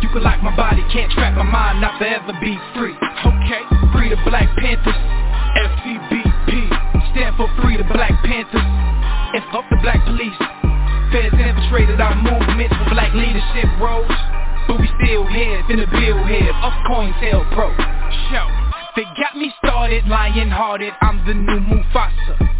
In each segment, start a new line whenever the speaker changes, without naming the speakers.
You can lock my body, can't trap my mind, not forever be free. Okay, free the Black Panthers, FCBP, stand for Free the Black Panthers, and fuck the black police. Feds infiltrated our movements for black leadership roles, but we still here, finna build here, up COINTELPRO. Show, they got me started, lion-hearted, I'm the new Mufasa.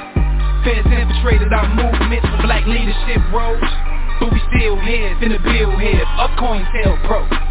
Feds infiltrated our movements for black leadership roles But we still here, finna build here. Up COINTELPRO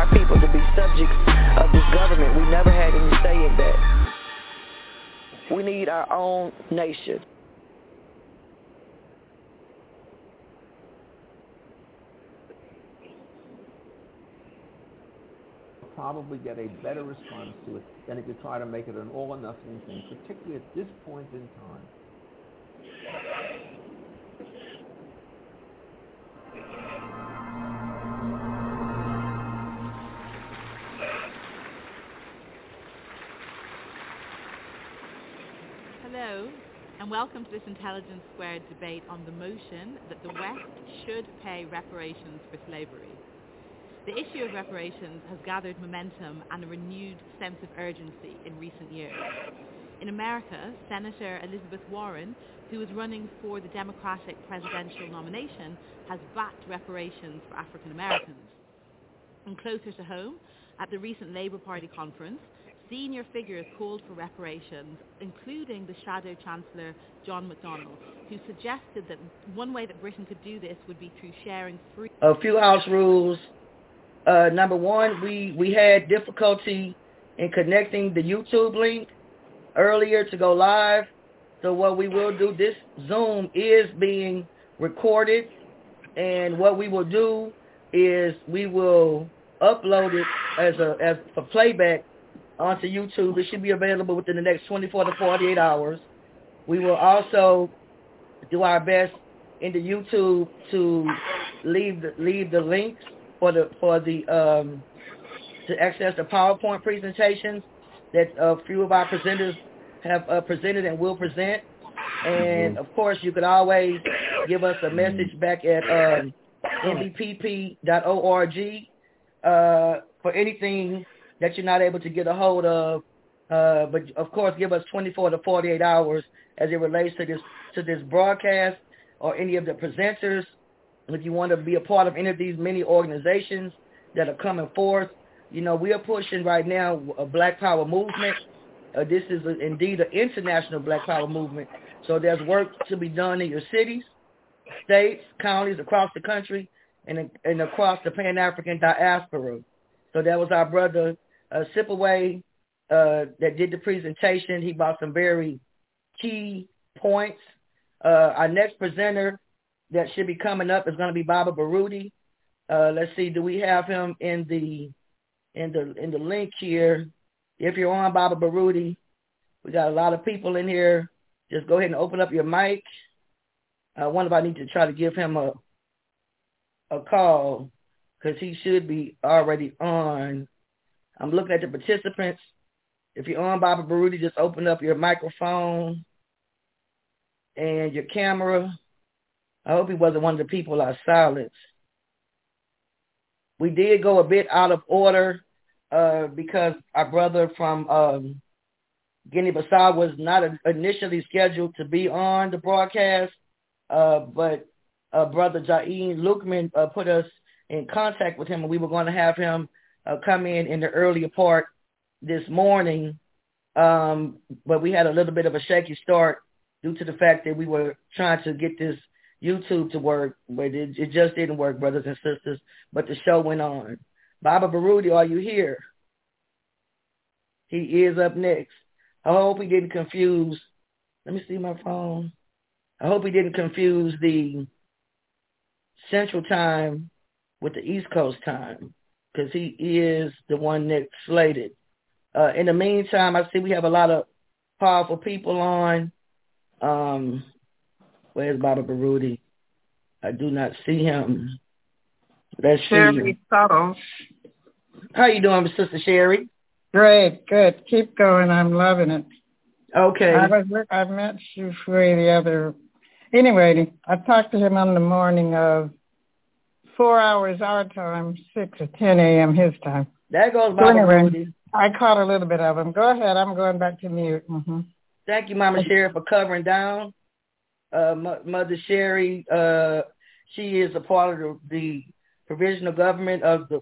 our people to be subjects of this government. We never had any say in that. We need our own nation.
probably get a better response to it than if you try to make it an all or nothing thing, particularly at this point in time.
Welcome to this Intelligence Squared debate on the motion that the West should pay reparations for slavery. The issue of reparations has gathered momentum and a renewed sense of urgency in recent years. In America, Senator Elizabeth Warren, who is running for the Democratic presidential nomination, has backed reparations for African Americans. And closer to home, at the recent Labour Party conference, senior figures called for reparations, including the Shadow Chancellor John McDonnell, who suggested that one way that Britain could do this would be through sharing free...
A few house rules. Uh, number one, we, we had difficulty
in connecting the YouTube link earlier to go live. So what we will do, this Zoom is being recorded, and what we will do is we will upload it as a as for playback onto YouTube. It should be available within the next 24 to 48 hours. We will also do our best into YouTube to leave the leave the links for the for the um, to access the PowerPoint presentations that a few of our presenters have uh, presented and will present. And of course, you could always give us a message back at um, nbpp.org uh, for anything that you're not able to get a hold of. Uh, but of course, give us 24 to 48 hours as it relates to this to this broadcast or any of the presenters. If you want to be a part of any of these many organizations that are coming forth, you know we are pushing right now a Black Power movement. Uh, this is a, indeed an international Black Power movement. So there's work to be done in your cities, states, counties across the country, and and across the Pan African diaspora. So that was our brother uh, Sipaway uh, that did the presentation. He brought some very key points. Uh, our next presenter that should be coming up is going to be Baba Baruti. Uh, let's see, do we have him in the in the in the link here? If you're on Baba Baruti, we got a lot of people in here. Just go ahead and open up your mic. I wonder if I need to try to give him a a call because he should be already on. I'm looking at the participants. If you're on Baba Baruti, just open up your microphone and your camera. I hope he wasn't one of the people I silenced. We did go a bit out of order uh, because our brother from um, Guinea-Bissau was not initially scheduled to be on the broadcast, uh, but uh, brother Jaeen Lukman uh, put us in contact with him, and we were going to have him uh, come in in the earlier part this morning. Um, but we had a little bit of a shaky start due to the fact that we were trying to get this YouTube to work, but it, it just didn't work, brothers and sisters. But the show went on. Baba Baruti, are you here? He is up next. I hope he didn't confuse. Let me see my phone. I hope he didn't confuse the Central Time with the East Coast time because he is the one that's slated. Uh, in the meantime, I see we have a lot of powerful people on. Um, where's Baba Baruti? I do not see him. Let's
Sherry Subtle.
How you doing, Sister Sherry?
Great, good. Keep going. I'm loving it.
Okay.
I was I met you for the other. Anyway, I talked to him on the morning of four hours our time, six or ten a.m. his time.
That goes by.
Anyway, I caught a little bit of him. Go ahead. I'm going back to mute. Mm-hmm.
Thank you, Mama Sherry, for covering down. Uh, Mother Sherry, uh, she is a part of the, the provisional government of the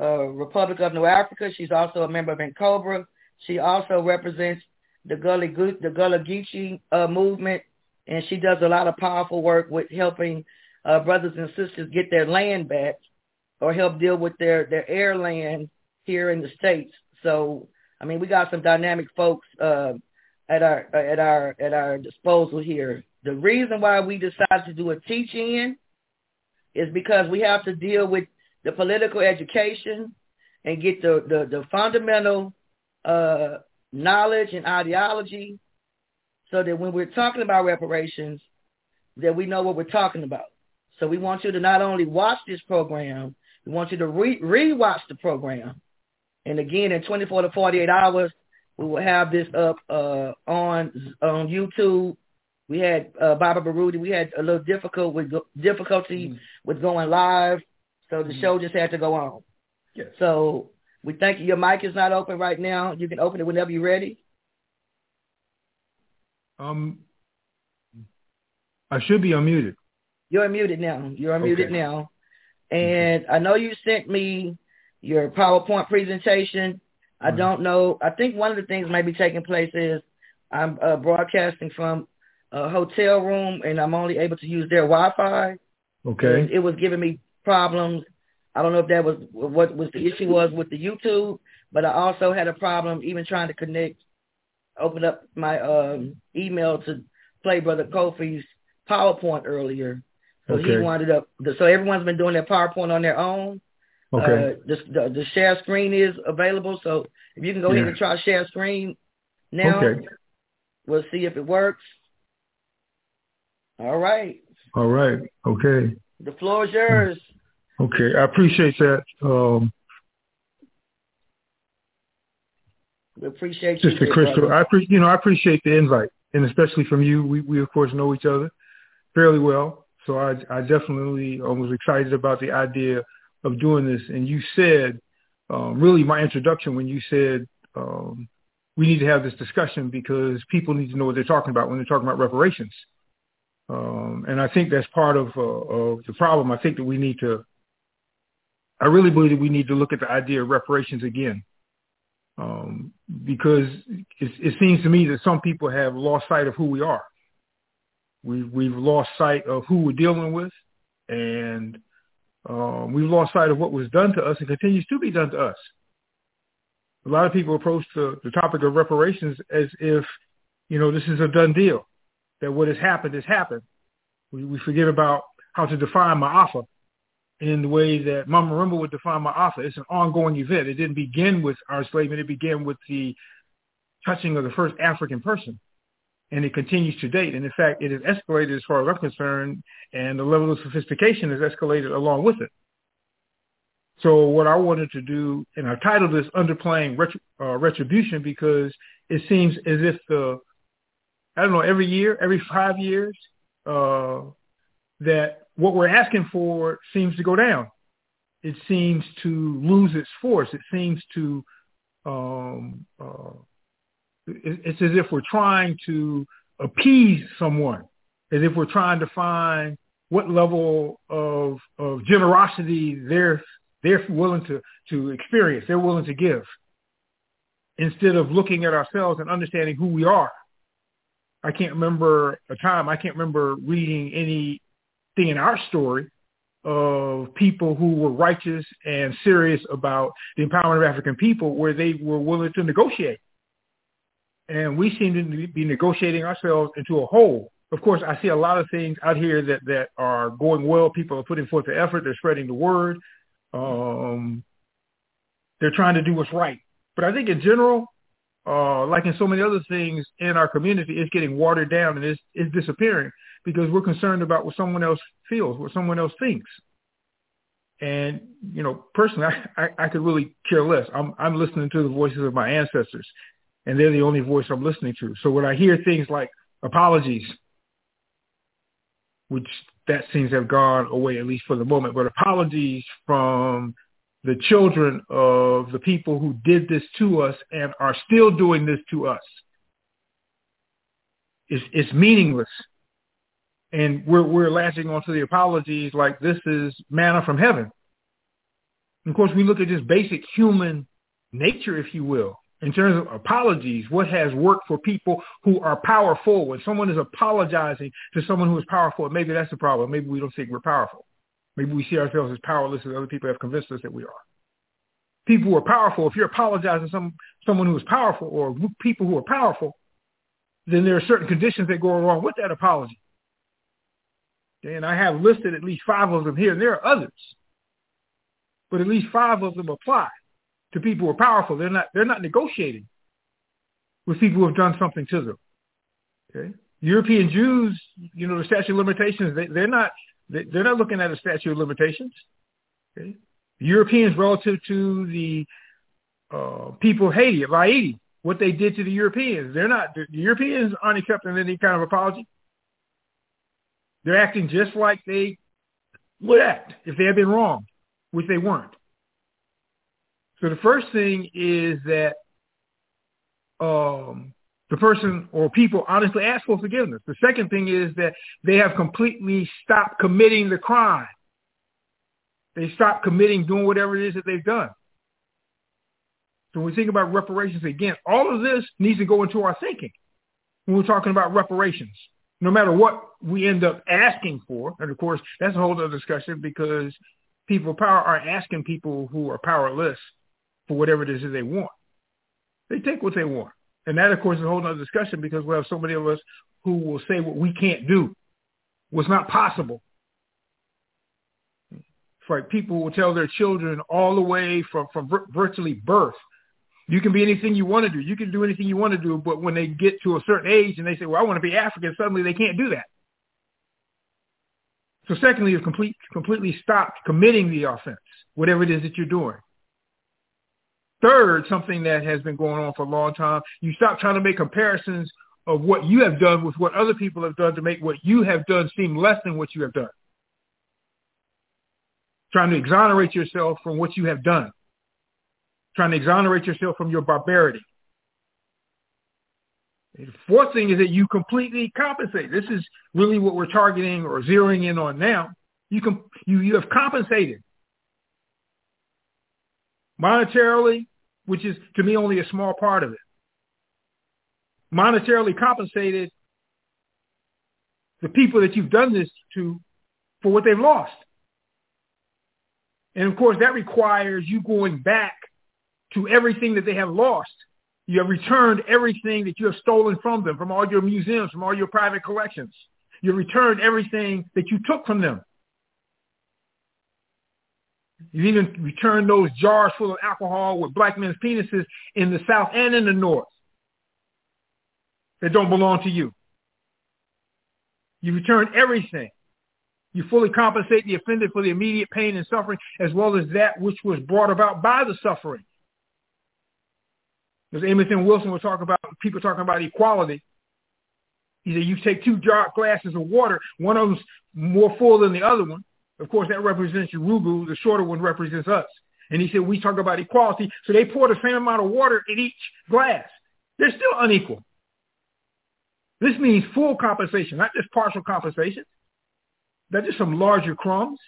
uh, Republic of New Africa. She's also a member of NCOBRA. She also represents the Gullah, the Gullah Geechee uh, movement, and she does a lot of powerful work with helping uh, brothers and sisters get their land back or help deal with their, their heir land here in the States. So, I mean, we got some dynamic folks uh, at our at our at our disposal here. The reason why we decided to do a teach-in is because we have to deal with the political education and get the, the, the fundamental uh, knowledge and ideology so that when we're talking about reparations, that we know what we're talking about. So we want you to not only watch this program, we want you to re- re-watch the program. And again, in 24 to 48 hours, we will have this up uh, on on YouTube. We had uh, Baba Baruti. We had a little difficult with difficulty mm-hmm. with going live so the mm-hmm. show just had to go on.
Yes.
So we thank you. Your mic is not open right now. You can open it whenever you're ready.
Um, I should be unmuted.
You're unmuted now. You're unmuted
okay.
now. And mm-hmm. I know you sent me your PowerPoint presentation. I mm-hmm. don't know. I think one of the things maybe taking place is I'm uh, broadcasting from a hotel room, and I'm only able to use their Wi-Fi.
Okay.
It, it was giving me problems. I don't know if that was what was the issue was with the YouTube, but I also had a problem even trying to connect, open up my um, email to play Brother Kofi's PowerPoint earlier. So
Okay.
he wanted up. So everyone's been doing their PowerPoint on their own.
Okay.
Uh, the, the, the share screen is available, so if you can go ahead and try share screen now,
Okay.
we'll see if it works. All right,
All right. Okay.
the floor is yours.
Okay. I appreciate that. Um,
We appreciate you,
Sister
dear
Crystal,
brother.
I pre- you know I appreciate the invite, and especially from you. We we of course know each other fairly well, so I I definitely uh, was excited about the idea of doing this. And you said um, really my introduction when you said um, we need to have this discussion because people need to know what they're talking about when they're talking about reparations. Um, and I think that's part of uh, of the problem. I think that we need to. I really believe that we need to look at the idea of reparations again um, because it, it seems to me that some people have lost sight of who we are. We, we've lost sight of who we're dealing with, and um, we've lost sight of what was done to us and continues to be done to us. A lot of people approach the, the topic of reparations as if, you know, this is a done deal, that what has happened has happened. We, we forget about how to define ma'afa in the way that Mama Marimba would define Ma'afa. It's an ongoing event. It didn't begin with our enslavement. It began with the touching of the first African person. And it continues to date. And in fact, it has escalated as far as I'm concerned, and the level of sophistication has escalated along with it. So what I wanted to do, and I titled this Underplaying uh, Retribution because it seems as if the, I don't know, every year, every five years, uh, that what we're asking for seems to go down. It seems to lose its force. It seems to, um, uh, it's as if we're trying to appease someone, as if we're trying to find what level of, of generosity they're, they're willing to, to experience, they're willing to give, instead of looking at ourselves and understanding who we are. I can't remember a time, I can't remember reading anything in our story of people who were righteous and serious about the empowerment of African people where they were willing to negotiate. And we seem to be negotiating ourselves into a hole. Of course, I see a lot of things out here that, that are going well. People are putting forth the effort. They're spreading the word. Um, they're trying to do what's right. But I think in general, uh, like in so many other things in our community, it's getting watered down and it's, it's disappearing because we're concerned about what someone else feels, what someone else thinks. And, you know, personally, I, I, I could really care less. I'm, I'm listening to the voices of my ancestors, and they're the only voice I'm listening to. So when I hear things like apologies, which that seems to have gone away, at least for the moment, but apologies from the children of the people who did this to us and are still doing this to us, it's, it's meaningless and we're we're latching onto the apologies like this is manna from heaven. And of course, we look at just basic human nature, if you will, in terms of apologies. What has worked for people who are powerful? When someone is apologizing to someone who is powerful, maybe that's the problem. Maybe we don't think we're powerful. Maybe we see ourselves as powerless, as other people have convinced us that we are. People who are powerful, if you're apologizing to some someone who is powerful, or people who are powerful, then there are certain conditions that go along with that apology. And I have listed at least five of them here, and there are others. But at least five of them apply to people who are powerful. They're not, they're not negotiating with people who have done something to them. Okay? European Jews, you know, the statute of limitations, they, they're not, they, they're not looking at a statute of limitations. Okay? Europeans relative to the uh, people of Haiti, of Haiti, what they did to the Europeans, they're not, the Europeans aren't accepting any kind of apology. They're acting just like they would act if they had been wrong, which they weren't. So the first thing is that um, the person or people honestly ask for forgiveness. The second thing is that they have completely stopped committing the crime. They stopped committing doing whatever it is that they've done. So when we think about reparations, again, all of this needs to go into our thinking when we're talking about reparations no matter what we end up asking for, and of course that's a whole other discussion because people of power are asking people who are powerless for whatever it is that they want. They take what they want. And that, of course, is a whole other discussion because we have so many of us who will say what we can't do, what's not possible. Like people will tell their children all the way from, from virtually birth, you can be anything you want to do. You can do anything you want to do. But when they get to a certain age and they say, well, I want to be African, suddenly they can't do that. So secondly, you've complete, completely stopped committing the offense, whatever it is that you're doing. Third, something that has been going on for a long time, you stop trying to make comparisons of what you have done with what other people have done to make what you have done seem less than what you have done. Trying to exonerate yourself from what you have done. Trying to exonerate yourself from your barbarity. The fourth thing is that you completely compensate. This is really what we're targeting or zeroing in on now. You can you, you have compensated monetarily, which is to me only a small part of it. Monetarily compensated the people that you've done this to for what they've lost. And of course, that requires you going back to everything that they have lost you have returned everything that you have stolen from them, from all your museums, from all your private collections. You returned everything that you took from them. You even returned those jars full of alcohol with black men's penises in the South and in the North that don't belong to you. You return everything. You fully compensate the offended for the immediate pain and suffering as well as that which was brought about by the suffering. Because M. Wilson was talking about people talking about equality. He said you take two glasses of water, one of them's more full than the other one. Of course, that represents Yurugu. The shorter one represents us. And he said we talk about equality, so they pour the same amount of water in each glass. They're still unequal. This means full compensation, not just partial compensation. That's just some larger crumbs.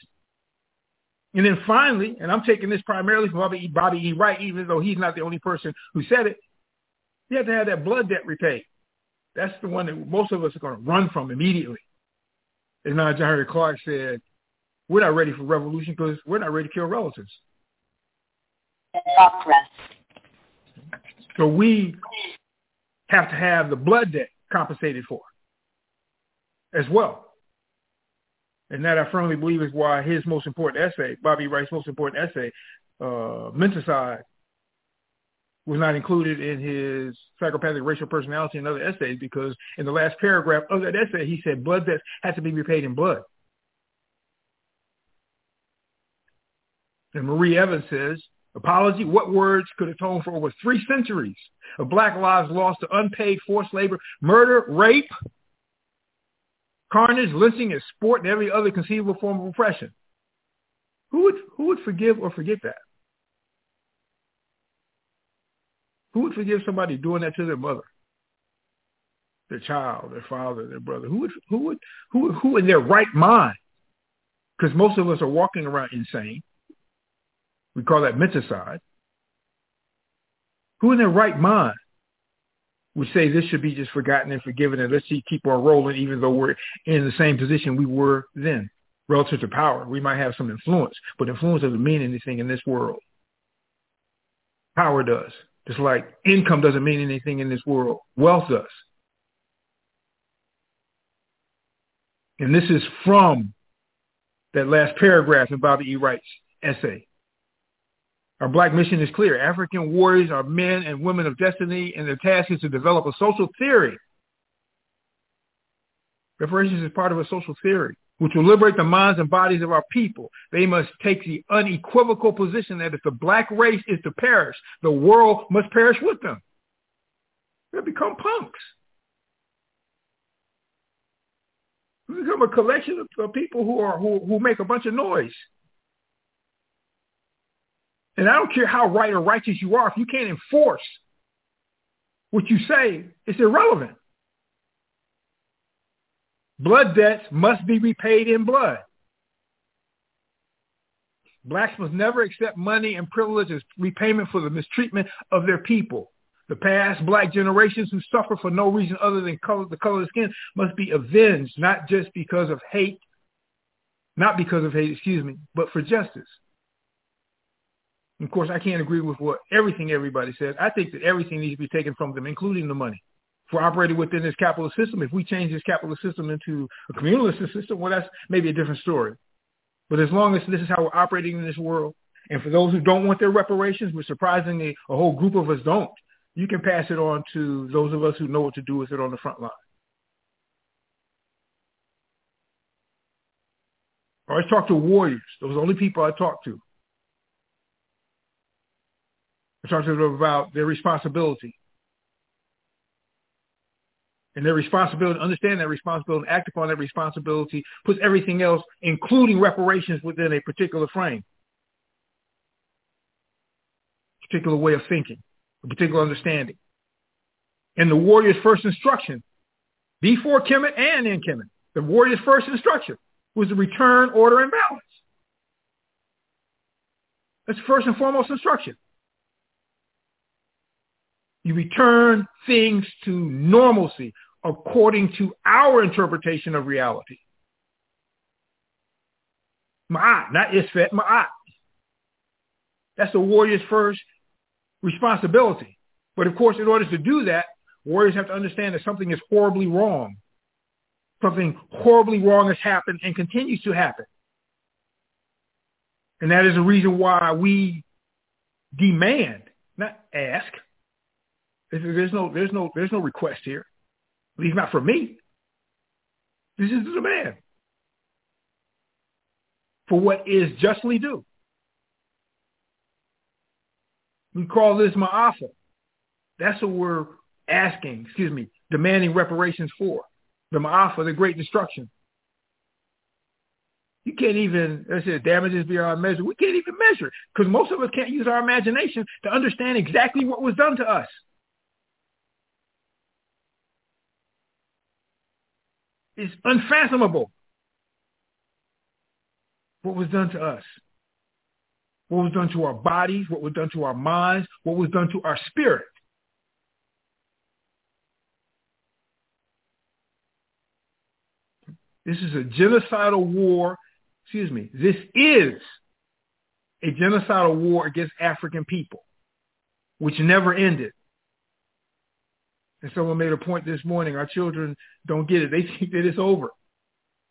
And then finally, and I'm taking this primarily from Bobby E. Bobby E. Wright, even though he's not the only person who said it, you have to have that blood debt repaid. That's the one that most of us are going to run from immediately. As now John Henrik Clarke said, we're not ready for revolution because we're not ready to kill relatives. So we have to have the blood debt compensated for as well. And that I firmly believe is why his most important essay, Bobby Wright's most important essay, uh, Menticide, was not included in his psychopathic racial personality and other essays because in the last paragraph of that essay, he said blood debts had to be repaid in blood. And Mari Evans says, apology, what words could atone for over three centuries of black lives lost to unpaid forced labor, murder, rape, carnage, lynching, and sport, and every other conceivable form of oppression. Who would who would forgive or forget that? Who would forgive somebody doing that to their mother, their child, their father, their brother? Who would who would who who in their right mind? Because most of us are walking around insane. We call that menticide. Who in their right mind would say this should be just forgotten and forgiven and let's keep on rolling even though we're in the same position we were then relative to power. We might have some influence, but influence doesn't mean anything in this world. Power does. Just like income doesn't mean anything in this world. Wealth does. And this is from that last paragraph in Bobby E. Wright's essay. Our black mission is clear. African warriors are men and women of destiny, and their task is to develop a social theory. Reparations is part of a social theory which will liberate the minds and bodies of our people. They must take the unequivocal position that if the black race is to perish, the world must perish with them. They become punks. We become a collection of people who are who, who make a bunch of noise. And I don't care how right or righteous you are, if you can't enforce what you say, it's irrelevant. Blood debts must be repaid in blood. Blacks must never accept money and privilege as repayment for the mistreatment of their people. The past black generations who suffer for no reason other than color, the color of skin must be avenged, not just because of hate, not because of hate, excuse me, but for justice. Of course, I can't agree with what everything everybody says. I think that everything needs to be taken from them, including the money. For operating within this capitalist system, if we change this capitalist system into a communalist system, well, that's maybe a different story. But as long as this is how we're operating in this world, and for those who don't want their reparations, which surprisingly a whole group of us don't, you can pass it on to those of us who know what to do with it on the front line. I always talk to warriors. Those are the only people I talk to. I talk to them about their responsibility. And their responsibility, understand that responsibility, and act upon that responsibility, puts everything else, including reparations, within a particular frame, particular way of thinking, a particular understanding. And the warrior's first instruction, before Kemet and in Kemet, the warrior's first instruction was to return order and balance. That's first and foremost instruction. You return things to normalcy according to our interpretation of reality. Ma'at, not Isfet, Ma'at. That's the warrior's first responsibility. But of course, in order to do that, warriors have to understand that something is horribly wrong. Something horribly wrong has happened and continues to happen. And that is the reason why we demand, not ask. There's no, there's no, there's no request here. At least not from me. This is the demand for what is justly due. We call this ma'afa. That's what we're asking, excuse me, demanding reparations for. The ma'afa, the great destruction. You can't even, I said, damages beyond measure. We can't even measure because most of us can't use our imagination to understand exactly what was done to us. It's unfathomable what was done to us. What was done to our bodies, what was done to our minds, what was done to our spirit. This is a genocidal war. Excuse me. This is a genocidal war against African people, which never ended. And someone made a point this morning. Our children don't get it. They think that it's over.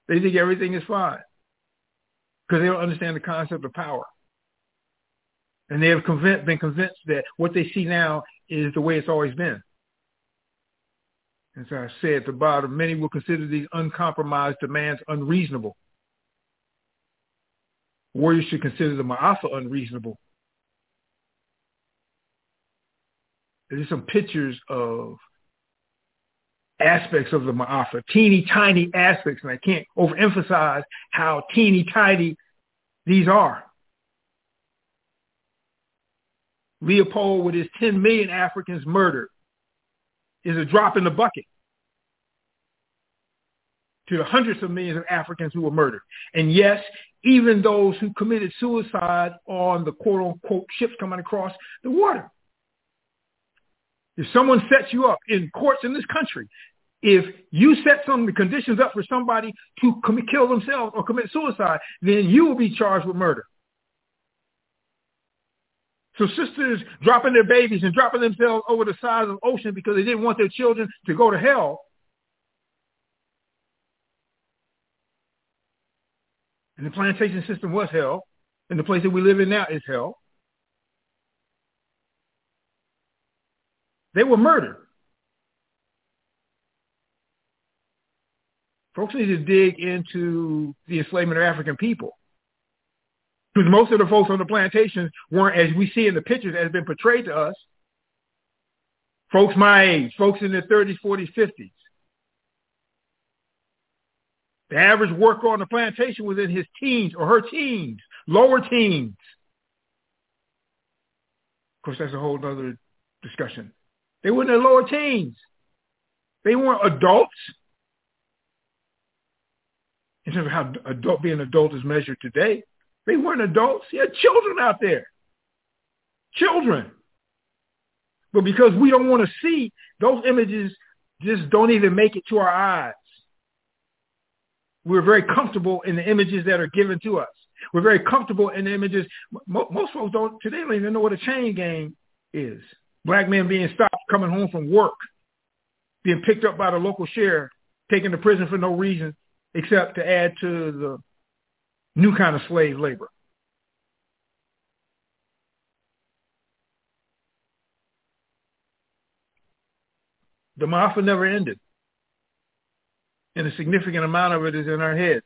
They think everything is fine because they don't understand the concept of power. And they have convinced, been convinced that what they see now is the way it's always been. As I said at the bottom, many will consider these uncompromised demands unreasonable. Warriors should consider the Ma'afa unreasonable. There's some pictures of aspects of the Ma'afa, teeny tiny aspects, and I can't overemphasize how teeny tiny these are. Leopold with his 10 million Africans murdered is a drop in the bucket to the hundreds of millions of Africans who were murdered. And yes, even those who committed suicide on the quote unquote ships coming across the water. If someone sets you up in courts in this country, if you set some the conditions up for somebody to commit, kill themselves or commit suicide, then you will be charged with murder. So sisters dropping their babies and dropping themselves over the sides of the ocean because they didn't want their children to go to hell. And the plantation system was hell. And the place that we live in now is hell. They were murdered. Folks need to dig into the enslavement of African people. Because most of the folks on the plantations weren't, as we see in the pictures have been portrayed to us, folks my age, folks in their 30s, 40s, 50s. The average worker on the plantation was in his teens or her teens, lower teens. Of course, that's a whole other discussion. They were in their lower teens. They weren't adults. In terms of how adult being an adult is measured today, they weren't adults. He had children out there. Children. But because we don't want to see, those images just don't even make it to our eyes. We're very comfortable in the images that are given to us. We're very comfortable in the images. Most folks don't today don't even know what a chain gang is. Black men being stopped coming home from work, being picked up by the local sheriff, taken to prison for no reason except to add to the new kind of slave labor. The Ma'afa never ended. And a significant amount of it is in our heads.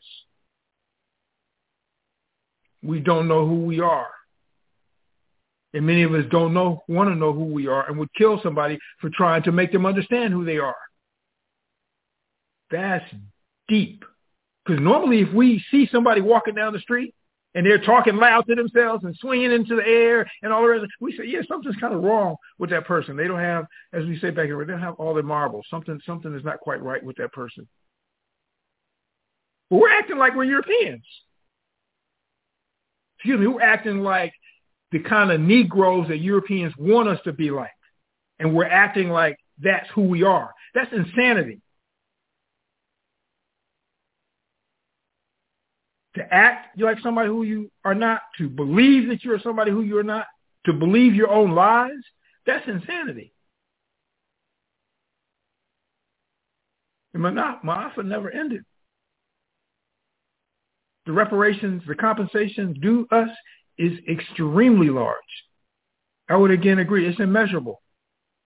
We don't know who we are. And many of us don't know, want to know who we are and would kill somebody for trying to make them understand who they are. That's deep. Because normally if we see somebody walking down the street and they're talking loud to themselves and swinging into the air and all the rest. We say, yeah, something's kind of wrong with that person. They don't have, as we say back here, they don't have all their marbles. Something, something is not quite right with that person. But we're acting like we're Europeans. Excuse me, we're acting like the kind of Negroes that Europeans want us to be like. And we're acting like that's who we are. That's insanity. to act like somebody who you are not, to believe that you're somebody who you're not, to believe your own lies, that's insanity. And Maafa never ended. The reparations, the compensation due us is extremely large. I would again agree, it's immeasurable.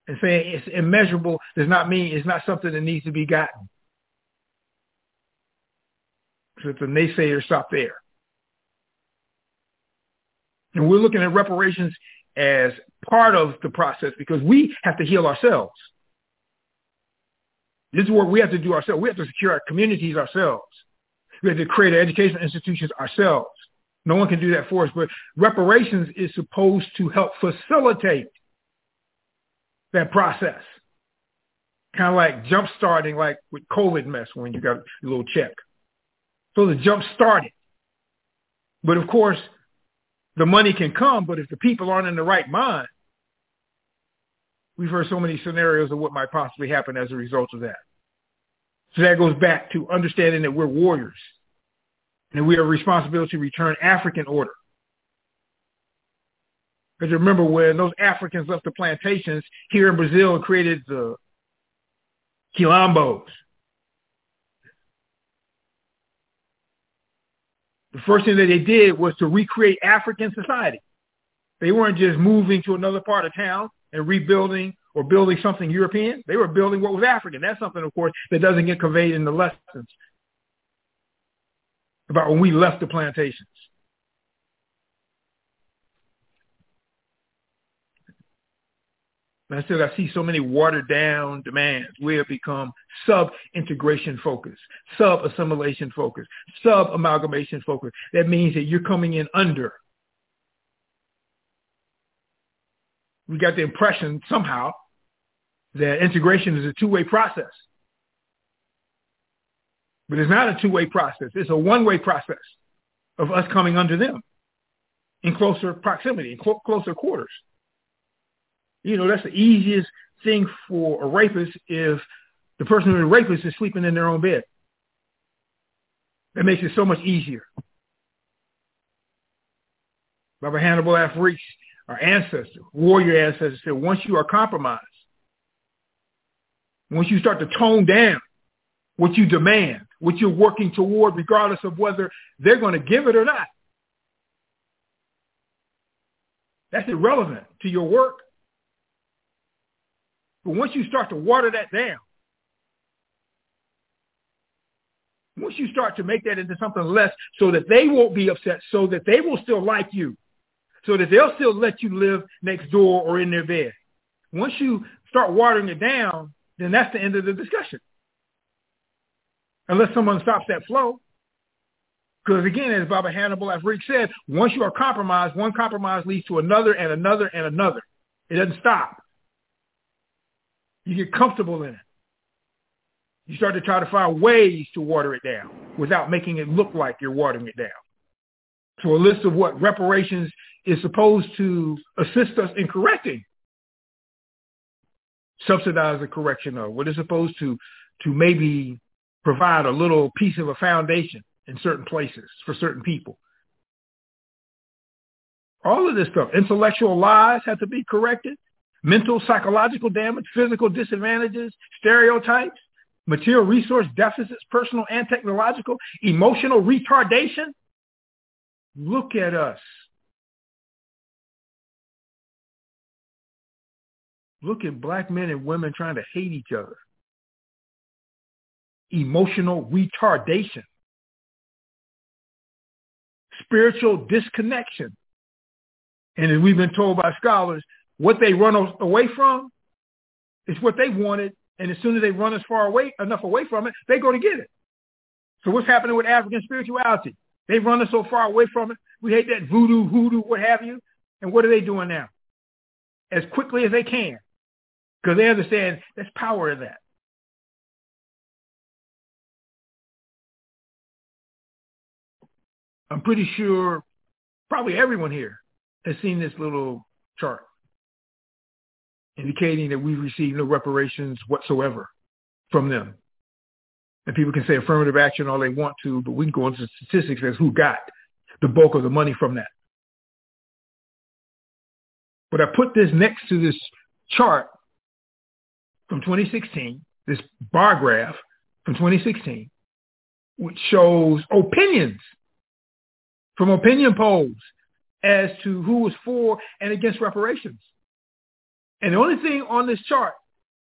And saying it's immeasurable does not mean it's not something that needs to be gotten that the naysayers stop there. And we're looking at reparations as part of the process because we have to heal ourselves. This is what we have to do ourselves. We have to secure our communities ourselves. We have to create educational institutions ourselves. No one can do that for us, but reparations is supposed to help facilitate that process. Kind of like jump starting like with COVID mess when you got a little check. So the jump started. But of course, the money can come, but if the people aren't in the right mind, we've heard so many scenarios of what might possibly happen as a result of that. So that goes back to understanding that we're warriors and we have a responsibility to return African order. Because remember when those Africans left the plantations here in Brazil and created the quilombos, the first thing that they did was to recreate African society. They weren't just moving to another part of town and rebuilding or building something European. They were building what was African. That's something, of course, that doesn't get conveyed in the lessons about when we left the plantations. And I said, I see so many watered down demands. We have become sub-integration focused, sub-assimilation focused, sub-amalgamation focused. That means that you're coming in under. We got the impression somehow that integration is a two-way process. But it's not a two-way process. It's a one-way process of us coming under them in closer proximity, in cl- closer quarters. You know, that's the easiest thing for a rapist if the person who's a rapist is sleeping in their own bed. That makes it so much easier. Baba Hannibal Afrik, our ancestor, warrior ancestor, said once you are compromised, once you start to tone down what you demand, what you're working toward, regardless of whether they're going to give it or not, that's irrelevant to your work. But once you start to water that down, once you start to make that into something less so that they won't be upset, so that they will still like you, so that they'll still let you live next door or in their bed. Once you start watering it down, then that's the end of the discussion. Unless someone stops that flow. Because again, as Baba Hannibal Afrik said, once you are compromised, one compromise leads to another and another and another. It doesn't stop. You get comfortable in it. You start to try to find ways to water it down without making it look like you're watering it down. So a list of what reparations is supposed to assist us in correcting. Subsidize the correction of what is supposed to, to maybe provide a little piece of a foundation in certain places for certain people. All of this stuff. Intellectual lies have to be corrected. Mental, psychological damage, physical disadvantages, stereotypes, material resource deficits, personal and technological, emotional retardation. Look at us. Look at black men and women trying to hate each other. Emotional retardation. Spiritual disconnection. And as we've been told by scholars, what they run away from is what they wanted. And as soon as they run as far away, enough away from it, they go to get it. So what's happening with African spirituality? They run us so far away from it. We hate that voodoo, hoodoo, what have you. And what are they doing now? As quickly as they can. Because they understand there's power in that. I'm pretty sure probably everyone here has seen this little chart indicating that we've received no reparations whatsoever from them. And people can say affirmative action all they want to, but we can go into statistics as who got the bulk of the money from that. But I put this next to this chart from 2016, this bar graph from 2016, which shows opinions from opinion polls as to who was for and against reparations. And the only thing on this chart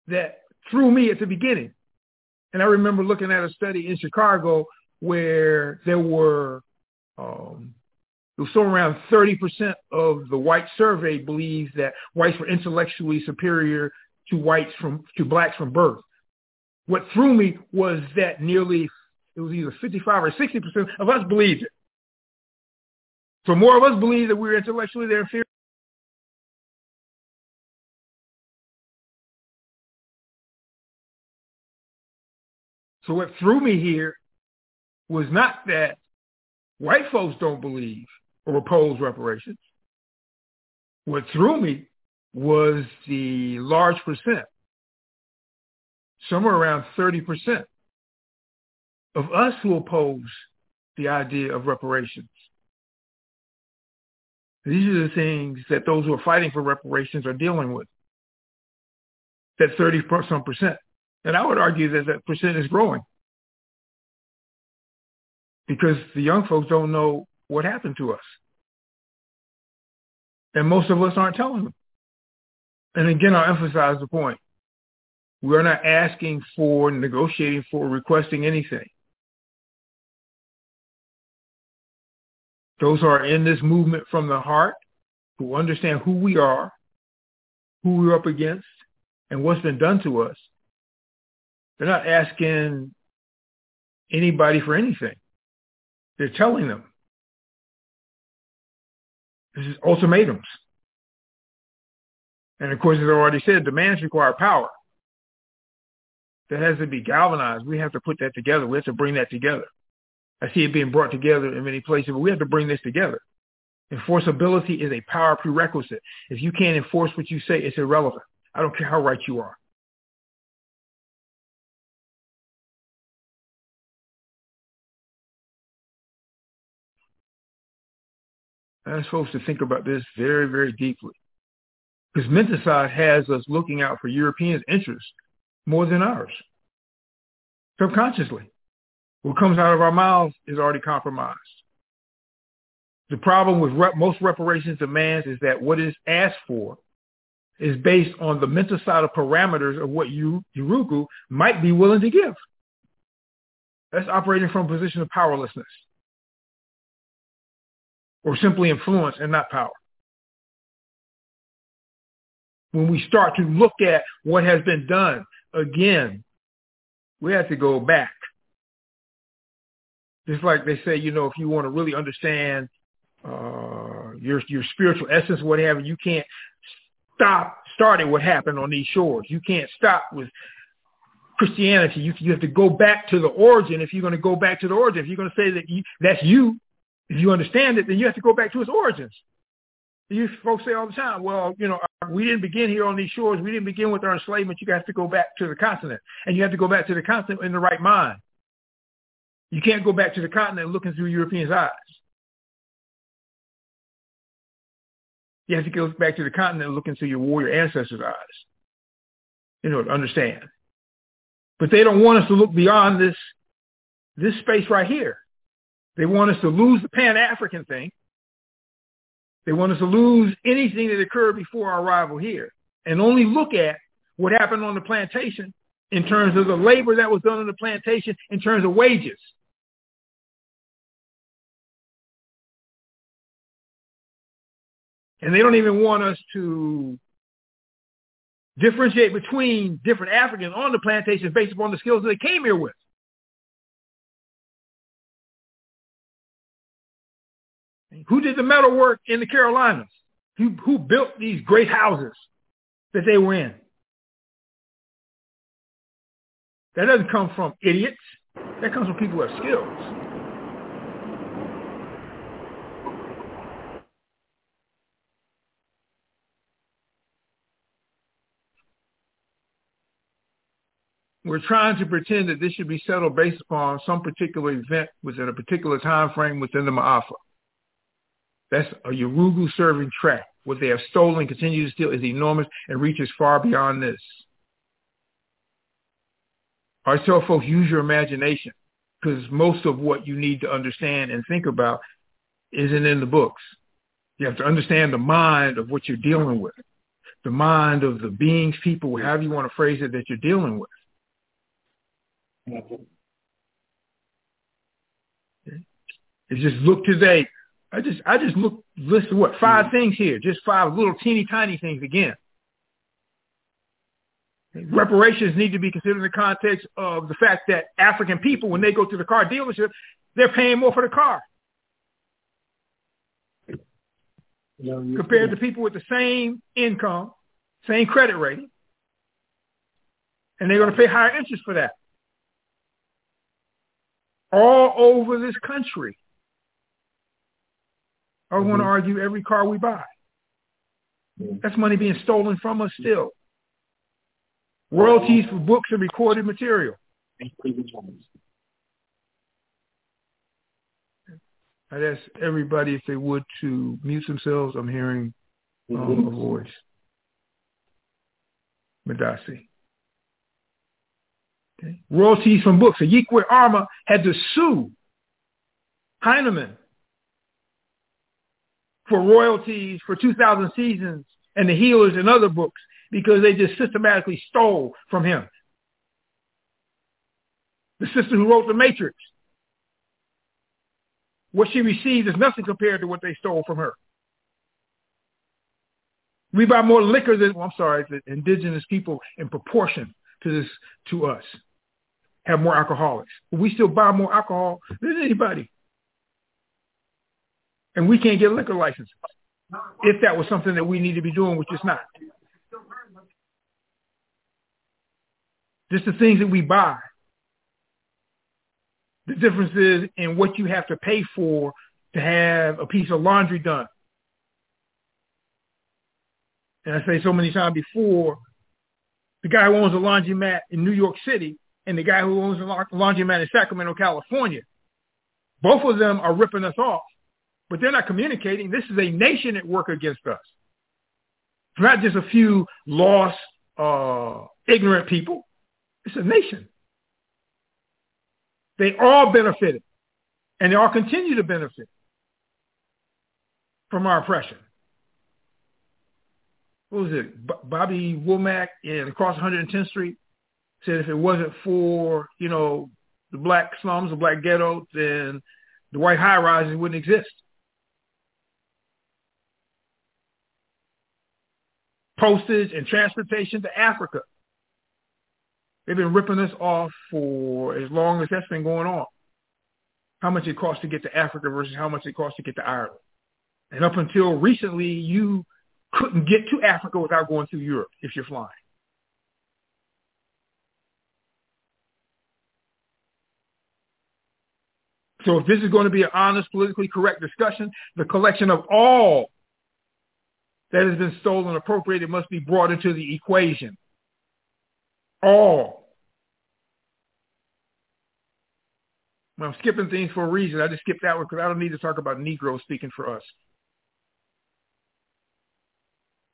that threw me at the beginning, and I remember looking at a study in Chicago where there were, um, it was somewhere around 30% of the white survey believes that whites were intellectually superior to whites from, to blacks from birth. What threw me was that nearly, it was either 55 or 60% of us believed it. So more of us believe that we're intellectually their inferior So what threw me here was not that white folks don't believe or oppose reparations. What threw me was the large percent, somewhere around 30% of us who oppose the idea of reparations. These are the things that those who are fighting for reparations are dealing with. That 30 some percent. And I would argue that that percent is growing because the young folks don't know what happened to us. And most of us aren't telling them. And again, I'll emphasize the point. We're not asking for, negotiating for, requesting anything. Those who are in this movement from the heart, who understand who we are, who we're up against, and what's been done to us, they're not asking anybody for anything. They're telling them. This is ultimatums. And of course, as I already said, demands require power. That has to be galvanized. We have to put that together. We have to bring that together. I see it being brought together in many places, but we have to bring this together. Enforceability is a power prerequisite. If you can't enforce what you say, it's irrelevant. I don't care how right you are. I ask folks to think about this very, very deeply. Because Menticide has us looking out for Europeans' interests more than ours. Subconsciously. What comes out of our mouths is already compromised. The problem with rep- most reparations demands is that what is asked for is based on the mental-side of parameters of what you, Yurugu might be willing to give. That's operating from a position of powerlessness or simply influence and not power. When we start to look at what has been done, again, we have to go back. Just like they say, you know, if you want to really understand uh, your your spiritual essence, what have you, you can't stop starting what happened on these shores. You can't stop with Christianity. You, you have to go back to the origin if you're going to go back to the origin. If you're going to say that you, that's you, if you understand it, then you have to go back to its origins. You folks say all the time, well, you know, we didn't begin here on these shores. We didn't begin with our enslavement. You have to go back to the continent. And you have to go back to the continent in the right mind. You can't go back to the continent looking through Europeans' eyes. You have to go back to the continent and look into your warrior ancestors' eyes, you know, to understand. But they don't want us to look beyond this this space right here. They want us to lose the Pan-African thing. They want us to lose anything that occurred before our arrival here and only look at what happened on the plantation in terms of the labor that was done on the plantation in terms of wages. And they don't even want us to differentiate between different Africans on the plantation based upon the skills that they came here with. Who did the metal work in the Carolinas? Who, who built these great houses that they were in? That doesn't come from idiots. That comes from people who have skills. We're trying to pretend that this should be settled based upon some particular event within a particular time frame within the Ma'afa. That's a Yurugu serving tract. What they have stolen, continue to steal, is enormous and reaches far beyond this. I tell folks, use your imagination because most of what you need to understand and think about isn't in the books. You have to understand the mind of what you're dealing with, the mind of the beings, people, however you want to phrase it, that you're dealing with. It's just look today. I just I just look list what five mm-hmm. things here, just five little teeny tiny things again. Reparations need to be considered in the context of the fact that African people, when they go to the car dealership, they're paying more for the car compared to people with the same income, same credit rating, and they're going to pay higher interest for that all over this country. I want to mm-hmm. argue every car we buy. That's money being stolen from us still. Royalties for books and recorded material. I'd ask everybody if they would to mute themselves. I'm hearing um, a voice. Madasi. Okay. Royalties from books. Ayi Kwei Armah had to sue Heinemann for royalties for 2000 Seasons and The Healers and other books because they just systematically stole from him. The sister who wrote The Matrix, what she received is nothing compared to what they stole from her. We buy more liquor than, well, I'm sorry, the indigenous people in proportion to this, to us have more alcoholics. But we still buy more alcohol than anybody. And we can't get liquor licenses if that was something that we need to be doing, which is not. Just the things that we buy. The difference is in what you have to pay for to have a piece of laundry done. And I say so many times before, the guy who owns a laundromat in New York City and the guy who owns a laundromat in Sacramento, California, both of them are ripping us off, but they're not communicating. This is a nation at work against us. It's not just a few lost, uh, ignorant people. It's a nation. They all benefited, and they all continue to benefit from our oppression. What was it? Bobby Womack in across 110th Street said if it wasn't for, you know, the black slums, the black ghetto, then the white high rises wouldn't exist. Postage and transportation to Africa. They've been ripping us off for as long as that's been going on. How much it costs to get to Africa versus how much it costs to get to Ireland. And up until recently, you couldn't get to Africa without going through Europe if you're flying. So if this is going to be an honest, politically correct discussion, the collection of all that has been stolen, and appropriated, must be brought into the equation. All. I'm skipping things for a reason. I just skipped that one because I don't need to talk about Negroes speaking for us.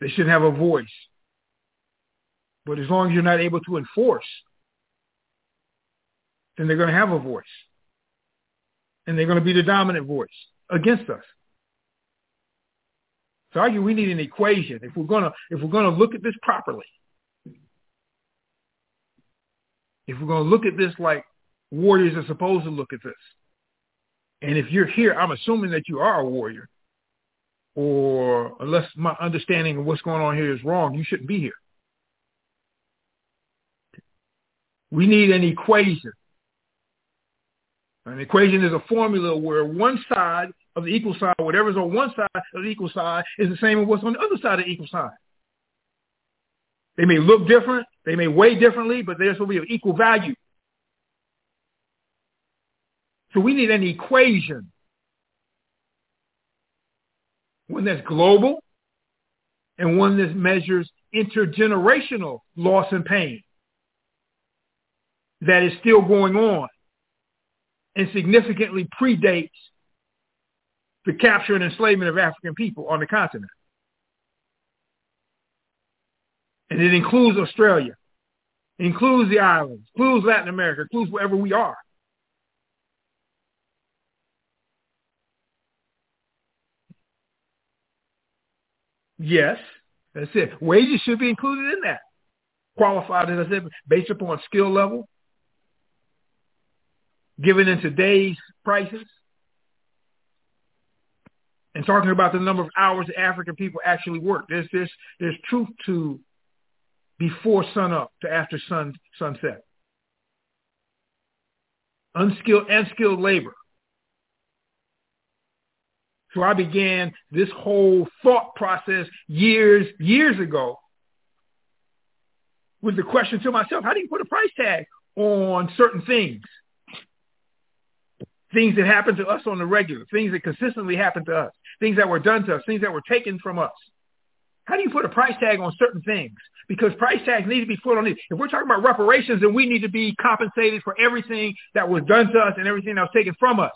They shouldn't have a voice. But as long as you're not able to enforce, then they're going to have a voice. And they're going to be the dominant voice against us. So I argue we need an equation if we're going to if we're going to look at this properly. If we're going to look at this like warriors are supposed to look at this. And if you're here, I'm assuming that you are a warrior. Or unless my understanding of what's going on here is wrong, you shouldn't be here. We need an equation. An equation is a formula where one side of the equal sign, whatever's on one side of the equal sign, is the same as what's on the other side of the equal sign. They may look different, they may weigh differently, but they're supposed to be of equal value. So we need an equation. One that's global and one that measures intergenerational loss and pain that is still going on and significantly predates the capture and enslavement of African people on the continent. And it includes Australia, includes the islands, includes Latin America, includes wherever we are. Yes, that's it. Wages should be included in that. Qualified, as I said, based upon skill level, given in today's prices, and talking about the number of hours African people actually work. There's there's there's truth to before sunup to after sun sunset. Unskilled and skilled labor. So I began this whole thought process years, years ago with the question to myself, how do you put a price tag on certain things? Things that happen to us on the regular, things that consistently happen to us, things that were done to us, things that were taken from us. How do you put a price tag on certain things? Because price tags need to be put on these. If we're talking about reparations, then we need to be compensated for everything that was done to us and everything that was taken from us.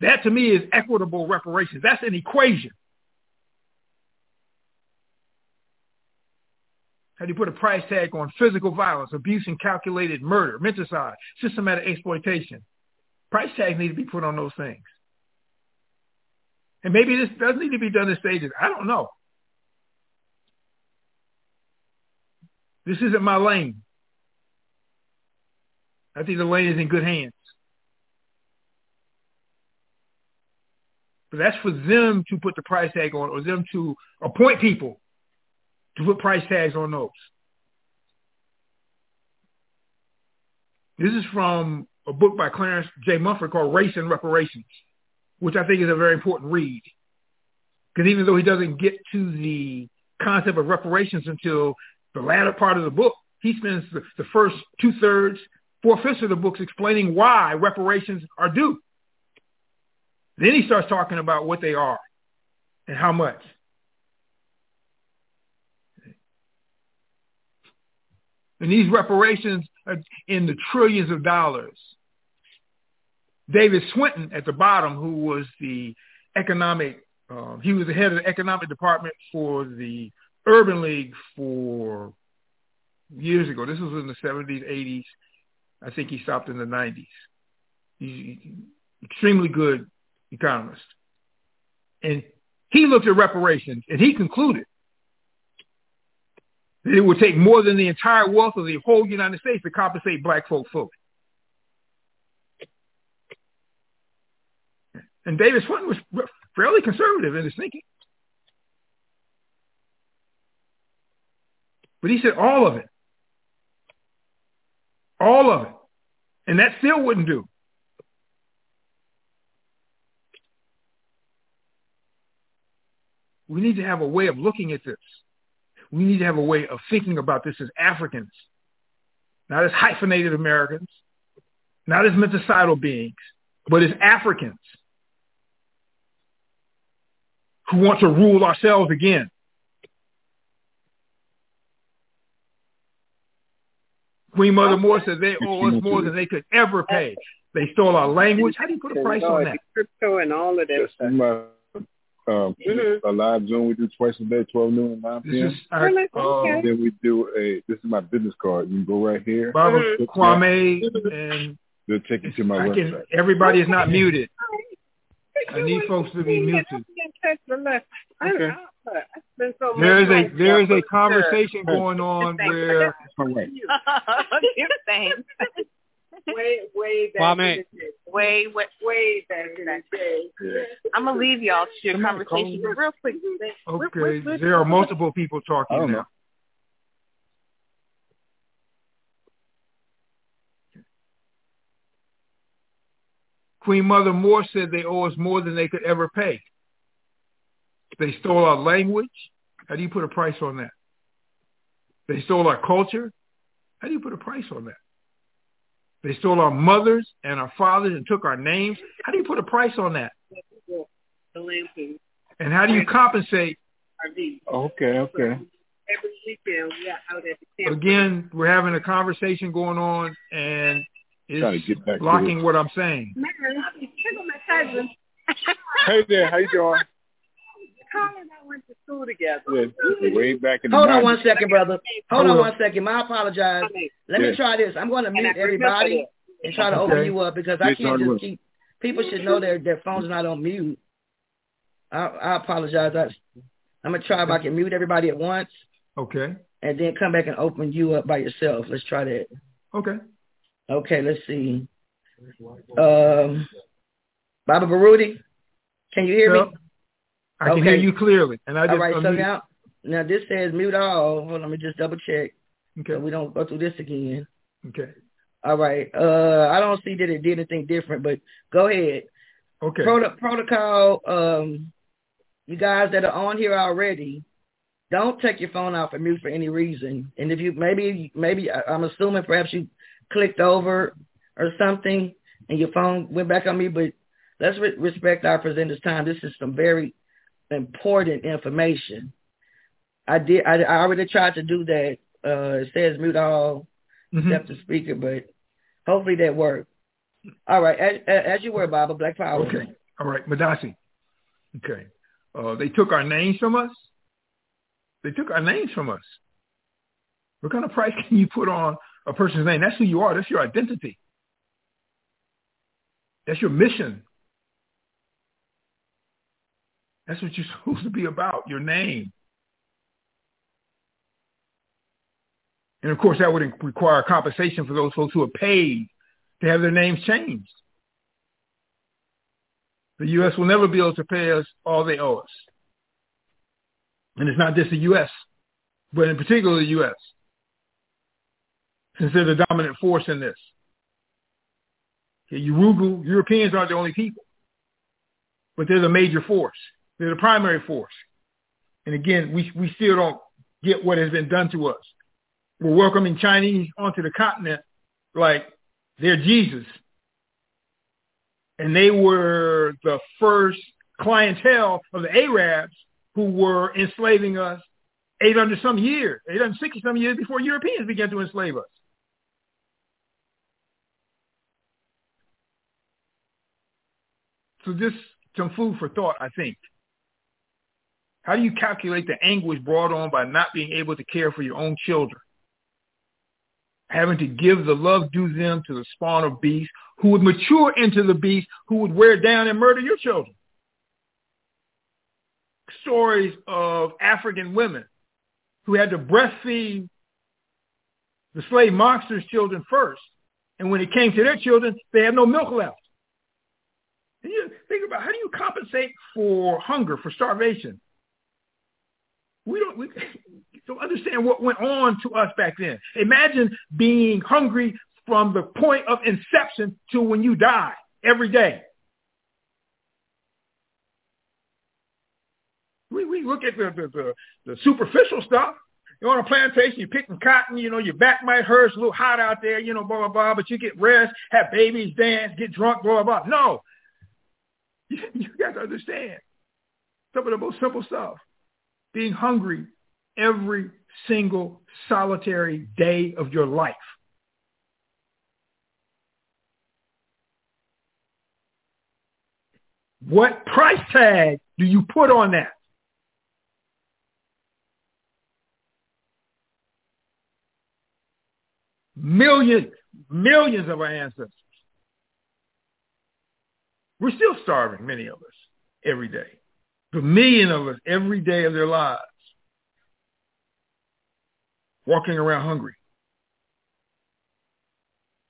That to me is equitable reparations. That's an equation. How do you put a price tag on physical violence, abuse and calculated murder, menticide, systematic exploitation? Price tags need to be put on those things. And maybe this does need to be done in stages. I don't know. This isn't my lane. I think the lane is in good hands. But that's for them to put the price tag on or them to appoint people to put price tags on those. This is from a book by Clarence J. Munford called Race and Reparations, which I think is a very important read. Because even though he doesn't get to the concept of reparations until the latter part of the book, he spends the, the first two-thirds, four-fifths of the books explaining why reparations are due. Then he starts talking about what they are and how much. And these reparations are in the trillions of dollars. David Swinton at the bottom, who was the economic, uh, he was the head of the economic department for the Urban League for years ago. This was in the 70s, 80s. I think he stopped in the 90s. He's extremely good economist. And he looked at reparations and he concluded that it would take more than the entire wealth of the whole United States to compensate black folk fully. And David Swinton was fairly conservative in his thinking. But he said all of it. All of it. And that still wouldn't do. We need to have a way of looking at this. We need to have a way of thinking about this as Africans, not as hyphenated Americans, not as menticidal beings, but as Africans who want to rule ourselves again. Queen Mother Moore said they owe us more than they could ever pay. They stole our language. How do you put a price on that?
Crypto and all of that stuff. Um, a live Zoom we do twice a day, 12 noon and 9
This
p.m.
is our,
Okay.
uh,
then we do a, this is my business card. You can go right here.
Baba
Mhm.
Kwame, and
They'll take you to my
I can,
website.
everybody is not muted. I need folks to be muted. Okay. There is a there is a conversation going on where
That's.
Thanks.
Way, way back
Kwame.
in the day.
Way, way,
Way back in the day.
Yeah.
I'm gonna leave y'all to your
Somebody
conversation real quick.
okay, there are multiple people talking
don't know.
now. Queen Mother Moore said they owe us more than they could ever pay. They stole our language. How do you put a price on that? They stole our culture. How do you put a price on that? They stole our mothers and our fathers and took our names. How do you put a price on that?
The Lamping
And how do you compensate?
Okay, okay.
Every weekend we are out at the camp.
Again, we're having a conversation going on and
Trying
it's
to get back to
blocking
this.
what I'm saying.
Man, check on my cousin.
Hey there, how you doing?
Carl and I went to school together.
Yeah, way back in the
Hold on one second, brother. Hold on
Hold
one second. My apologize. Let me try this. I'm going to mute everybody and try to open you up because I can't just keep. People should know their their phone's not on mute. I, I apologize. I, I'm gonna try if I can mute everybody at once
Okay.
and then come back and open you up by yourself. Let's try that.
Okay.
Okay, let's see. Um, Baba Baruti, can you hear
Yep.
me?
I can hear
Okay.
you clearly. And I just
All right. So now, now this says mute all. Hold on, let me just double check
Okay.
so we don't go through this again.
Okay.
All right. Uh, I don't see that it did anything different, but go ahead.
Okay.
Proto- protocol. Um, you guys that are on here already, don't take your phone off and mute for any reason. And if you maybe maybe I'm assuming perhaps you clicked over or something and your phone went back on me, but let's re- respect our presenters' time. This is some very important information. I did. I, I already tried to do that. Uh, it says mute all
Mhm.
except the speaker, but hopefully that worked. All right, as, as you were, Baba, Black Power.
Okay. All right. Madasi. Okay. Uh, they took our names from us. They took our names from us. What kind of price can you put on a person's name? That's who you are. That's your identity. That's your mission. That's what you're supposed to be about, your name. And of course, that would require compensation for those folks who are paid to have their names changed. The U.S. will never be able to pay us all they owe us. And it's not just the U.S., but in particular the U.S., since they're the dominant force in this. Okay, Yurugu, Europeans aren't the only people, but they're the major force. They're the primary force. And again, we, we still don't get what has been done to us. We're welcoming Chinese onto the continent like they're Jesus. And they were the first clientele of the Arabs who were enslaving us 800 some years, 860 some years before Europeans began to enslave us. So just some food for thought, I think. How do you calculate the anguish brought on by not being able to care for your own children? Having to give the love due them to the spawn of beasts who would mature into the beast who would wear down and murder your children. Stories of African women who had to breastfeed the slave monsters' children first. And when it came to their children, they had no milk left. And you think about how do you compensate for hunger, for starvation? We don't, we don't understand what went on to us back then. Imagine being hungry from the point of inception to when you die every day. We, we look at the, the, the, superficial stuff. You're on a plantation, you're picking cotton, you know, your back might hurt, it's a little hot out there, you know, blah, blah, blah, but you get rest, have babies, dance, get drunk, blah, blah, blah. No. You, you got to understand some of the most simple stuff. Being hungry every single solitary day of your life. What price tag do you put on that? Millions, millions of our ancestors. We're still starving, many of us, every day. A million of us every day of their lives. Walking around hungry.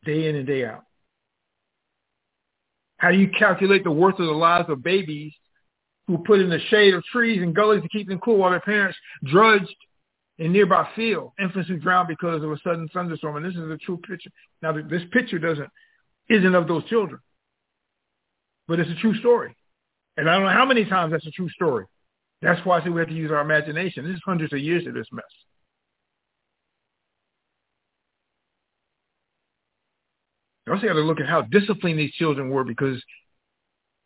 Day in and day out. How do you calculate the worth of the lives of babies who put in the shade of trees and gullies to keep them cool while their parents drudged in nearby field, infants who drowned because of a sudden thunderstorm. And this is a true picture. Now, this picture doesn't isn't of those children, but it's a true story. And I don't know how many times that's a true story. That's why I say we have to use our imagination. This is hundreds of years of this mess. You also got to look at how disciplined these children were because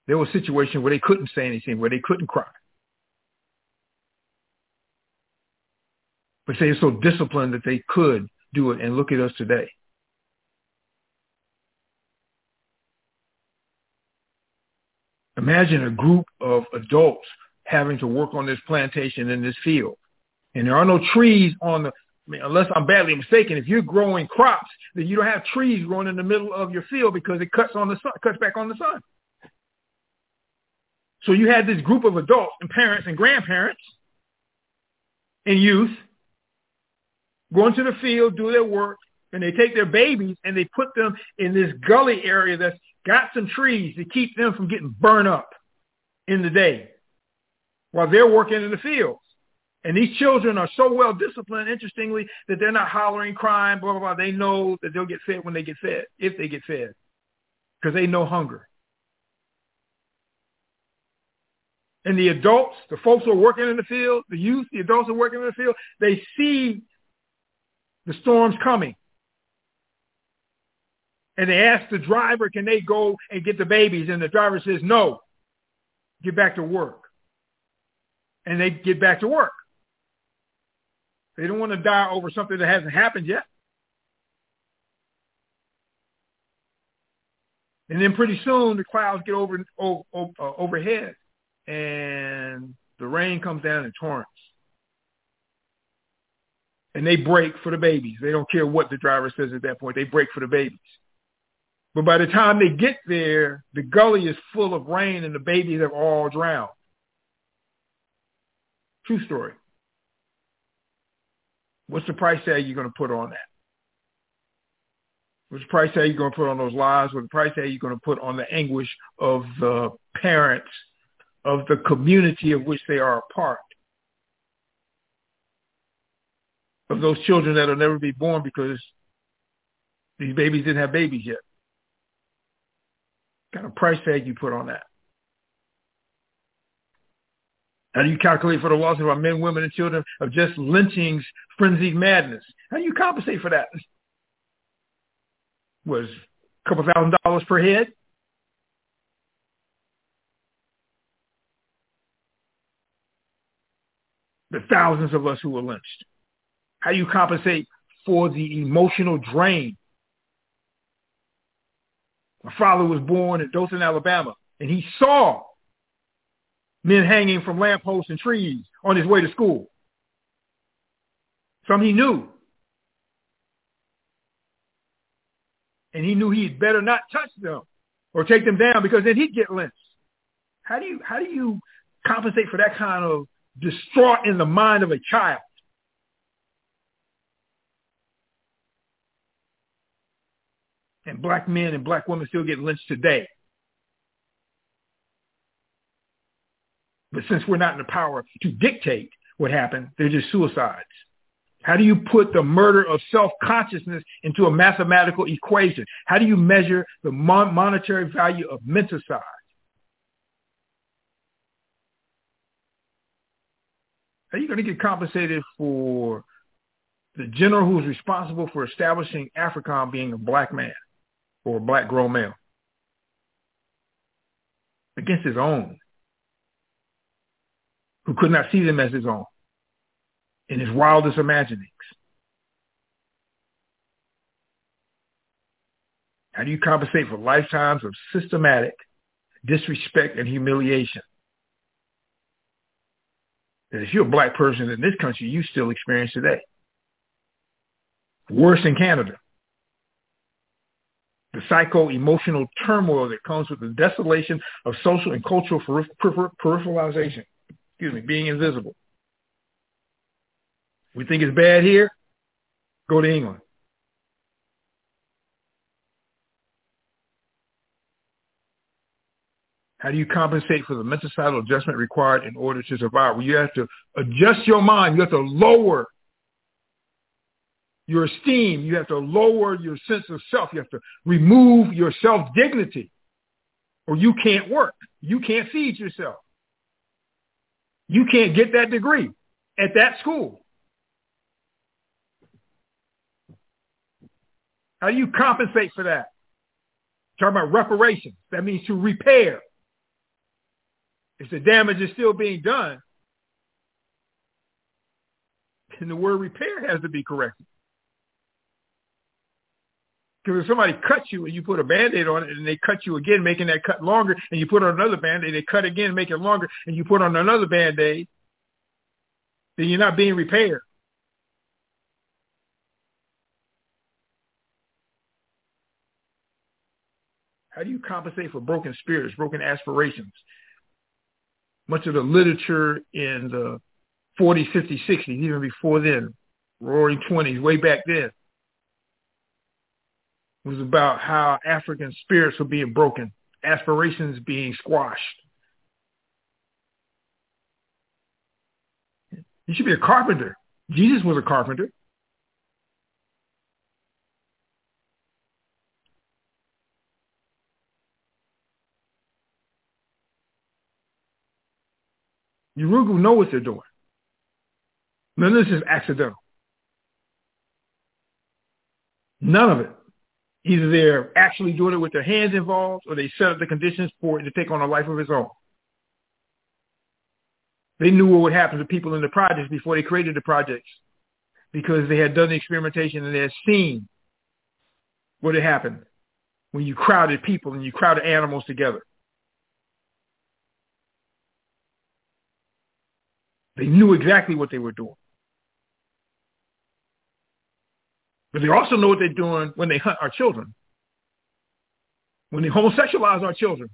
there was a situation where they couldn't say anything, where they couldn't cry. But they were so disciplined that they could do it and look at us today. Imagine a group of adults having to work on this plantation in this field. And there are no trees on the, I mean, unless I'm badly mistaken, if you're growing crops, then you don't have trees growing in the middle of your field because it cuts on the sun, cuts back on the sun. So you had this group of adults and parents and grandparents and youth going to the field, do their work, and they take their babies and they put them in this gully area that's got some trees to keep them from getting burned up in the day while they're working in the fields. And these children are so well disciplined, interestingly, that they're not hollering, crying, blah, blah, blah. They know that they'll get fed when they get fed, if they get fed, because they know hunger. And the adults, the folks who are working in the field, the youth, the adults who are working in the field, they see the storm's coming. And they ask the driver, can they go and get the babies? And the driver says, no, get back to work. And they get back to work. They don't want to die over something that hasn't happened yet. And then pretty soon the clouds get over, over uh, overhead and the rain comes down in torrents. And they break for the babies. They don't care what the driver says at that point. They break for the babies. But by the time they get there, the gully is full of rain and the babies have all drowned. True story. What's the price tag you're going to put on that? What's the price tag you're going to put on those lives? What's the price tag you're going to put on the anguish of the parents of the community of which they are a part? Of those children that will never be born because these babies didn't have babies yet. Kind of price tag you put on that? How do you calculate for the loss of our men, women, and children of just lynchings, frenzied madness? How do you compensate for that? Was a couple thousand dollars per head? The thousands of us who were lynched. How do you compensate for the emotional drain? My father was born in Dothan, Alabama, and he saw men hanging from lampposts and trees on his way to school. Some he knew. And he knew he'd better not touch them or take them down because then he'd get lynched. How do you how do you compensate for that kind of distraught in the mind of a child? And black men and black women still get lynched today. But since we're not in the power to dictate what happened, they're just suicides. How do you put the murder of self-consciousness into a mathematical equation? How do you measure the mon- monetary value of menticide? Are you going to get compensated for the general who is responsible for establishing AFRICOM being a black man or a black grown male against his own? who could not see them as his own in his wildest imaginings. How do you compensate for lifetimes of systematic disrespect, and humiliation. That if you're a black person in this country, you still experience today. Worse in Canada. The psycho-emotional turmoil that comes with the desolation of social and cultural peripheralization. Excuse me, being invisible. We think it's bad here? Go to England. How do you compensate for the mental adjustment required in order to survive? Well, you have to adjust your mind. You have to lower your esteem. You have to lower your sense of self. You have to remove your self-dignity or you can't work. You can't feed yourself. You can't get that degree at that school. How do you compensate for that? Talking about reparations. That means to repair if the damage is still being done, then the word repair has to be corrected. Because if somebody cuts you and you put a band-aid on it and they cut you again, making that cut longer, and you put on another band-aid, they cut again, make it longer, and you put on another band-aid, then you're not being repaired. How do you compensate for broken spirits, broken aspirations, much of the literature in the 40s, 50s, 60s, even before then, roaring 20s, way back then, was about how African spirits were being broken, aspirations being squashed. You should be a carpenter. Jesus was a carpenter. Yurugu know what they're doing. None of this is accidental. None of it. Either they're actually doing it with their hands involved or they set up the conditions for it to take on a life of its own. They knew what would happen to people in the projects before they created the projects because they had done the experimentation and they had seen what had happened when you crowded people and you crowded animals together. They knew exactly what they were doing. But they also know what they're doing when they hunt our children, when they homosexualize our children,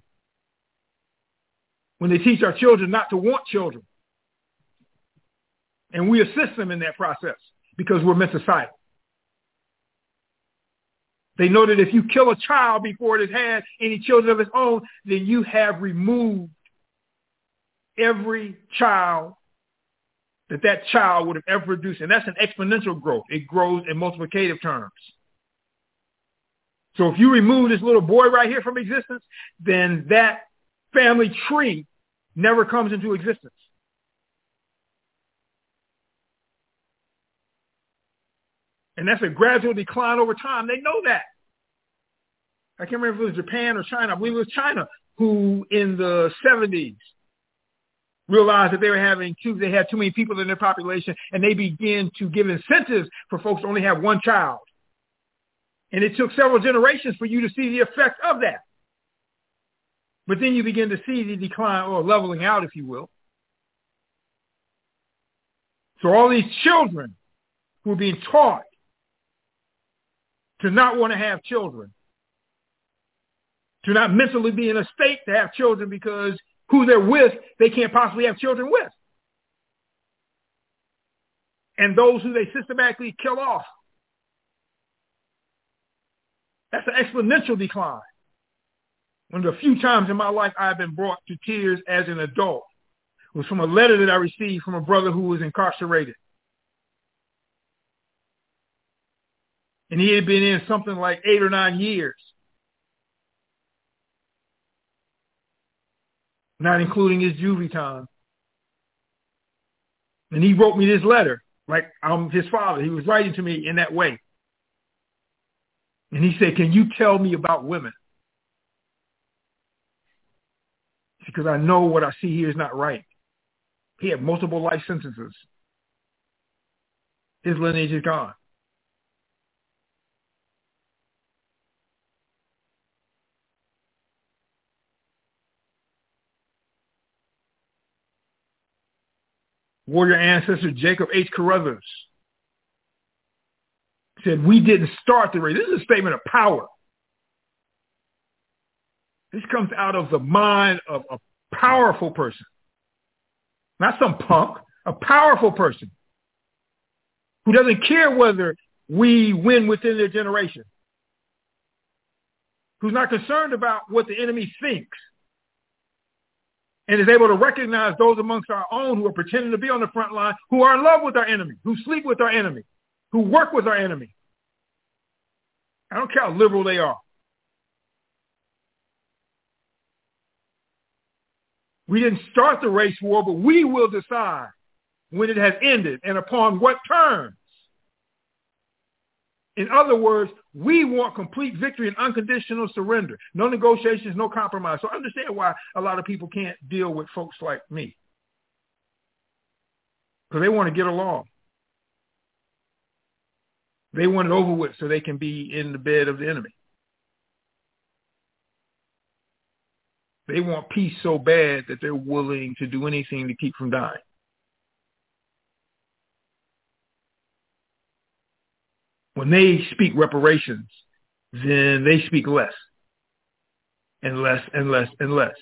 when they teach our children not to want children. And we assist them in that process because we're menticided. They know that if you kill a child before it has had any children of its own, then you have removed every child that that child would have ever produced. And that's an exponential growth. It grows in multiplicative terms. So if you remove this little boy right here from existence, then that family tree never comes into existence. And that's a gradual decline over time. They know that. I can't remember if it was Japan or China. I believe it was China who in the 70s realized that they were having too, they had too many people in their population, and they began to give incentives for folks to only have one child. And it took several generations for you to see the effect of that. But then you begin to see the decline or leveling out, if you will. So all these children who are being taught to not want to have children, to not mentally be in a state to have children because who they're with, they can't possibly have children with. And those who they systematically kill off. That's an exponential decline. One of the few times in my life I've been brought to tears as an adult was from a letter that I received from a brother who was incarcerated. And he had been in something like eight or nine years. Not including his juvie time. And he wrote me this letter, like I'm his father. He was writing to me in that way. And he said, can you tell me about women? Because I know what I see here is not right. He had multiple life sentences. His lineage is gone. Warrior ancestor Jacob H. Carruthers said, we didn't start the race. This is a statement of power. This comes out of the mind of a powerful person. Not some punk, a powerful person who doesn't care whether we win within their generation, who's not concerned about what the enemy thinks, and is able to recognize those amongst our own who are pretending to be on the front line, who are in love with our enemy, who sleep with our enemy, who work with our enemy. I don't care how liberal they are. We didn't start the race war, but we will decide when it has ended and upon what terms. In other words, we want complete victory and unconditional surrender. No negotiations, no compromise. So understand why a lot of people can't deal with folks like me. Because they want to get along. They want it over with so they can be in the bed of the enemy. They want peace so bad that they're willing to do anything to keep from dying. When they speak reparations, then they speak less and less and less and less.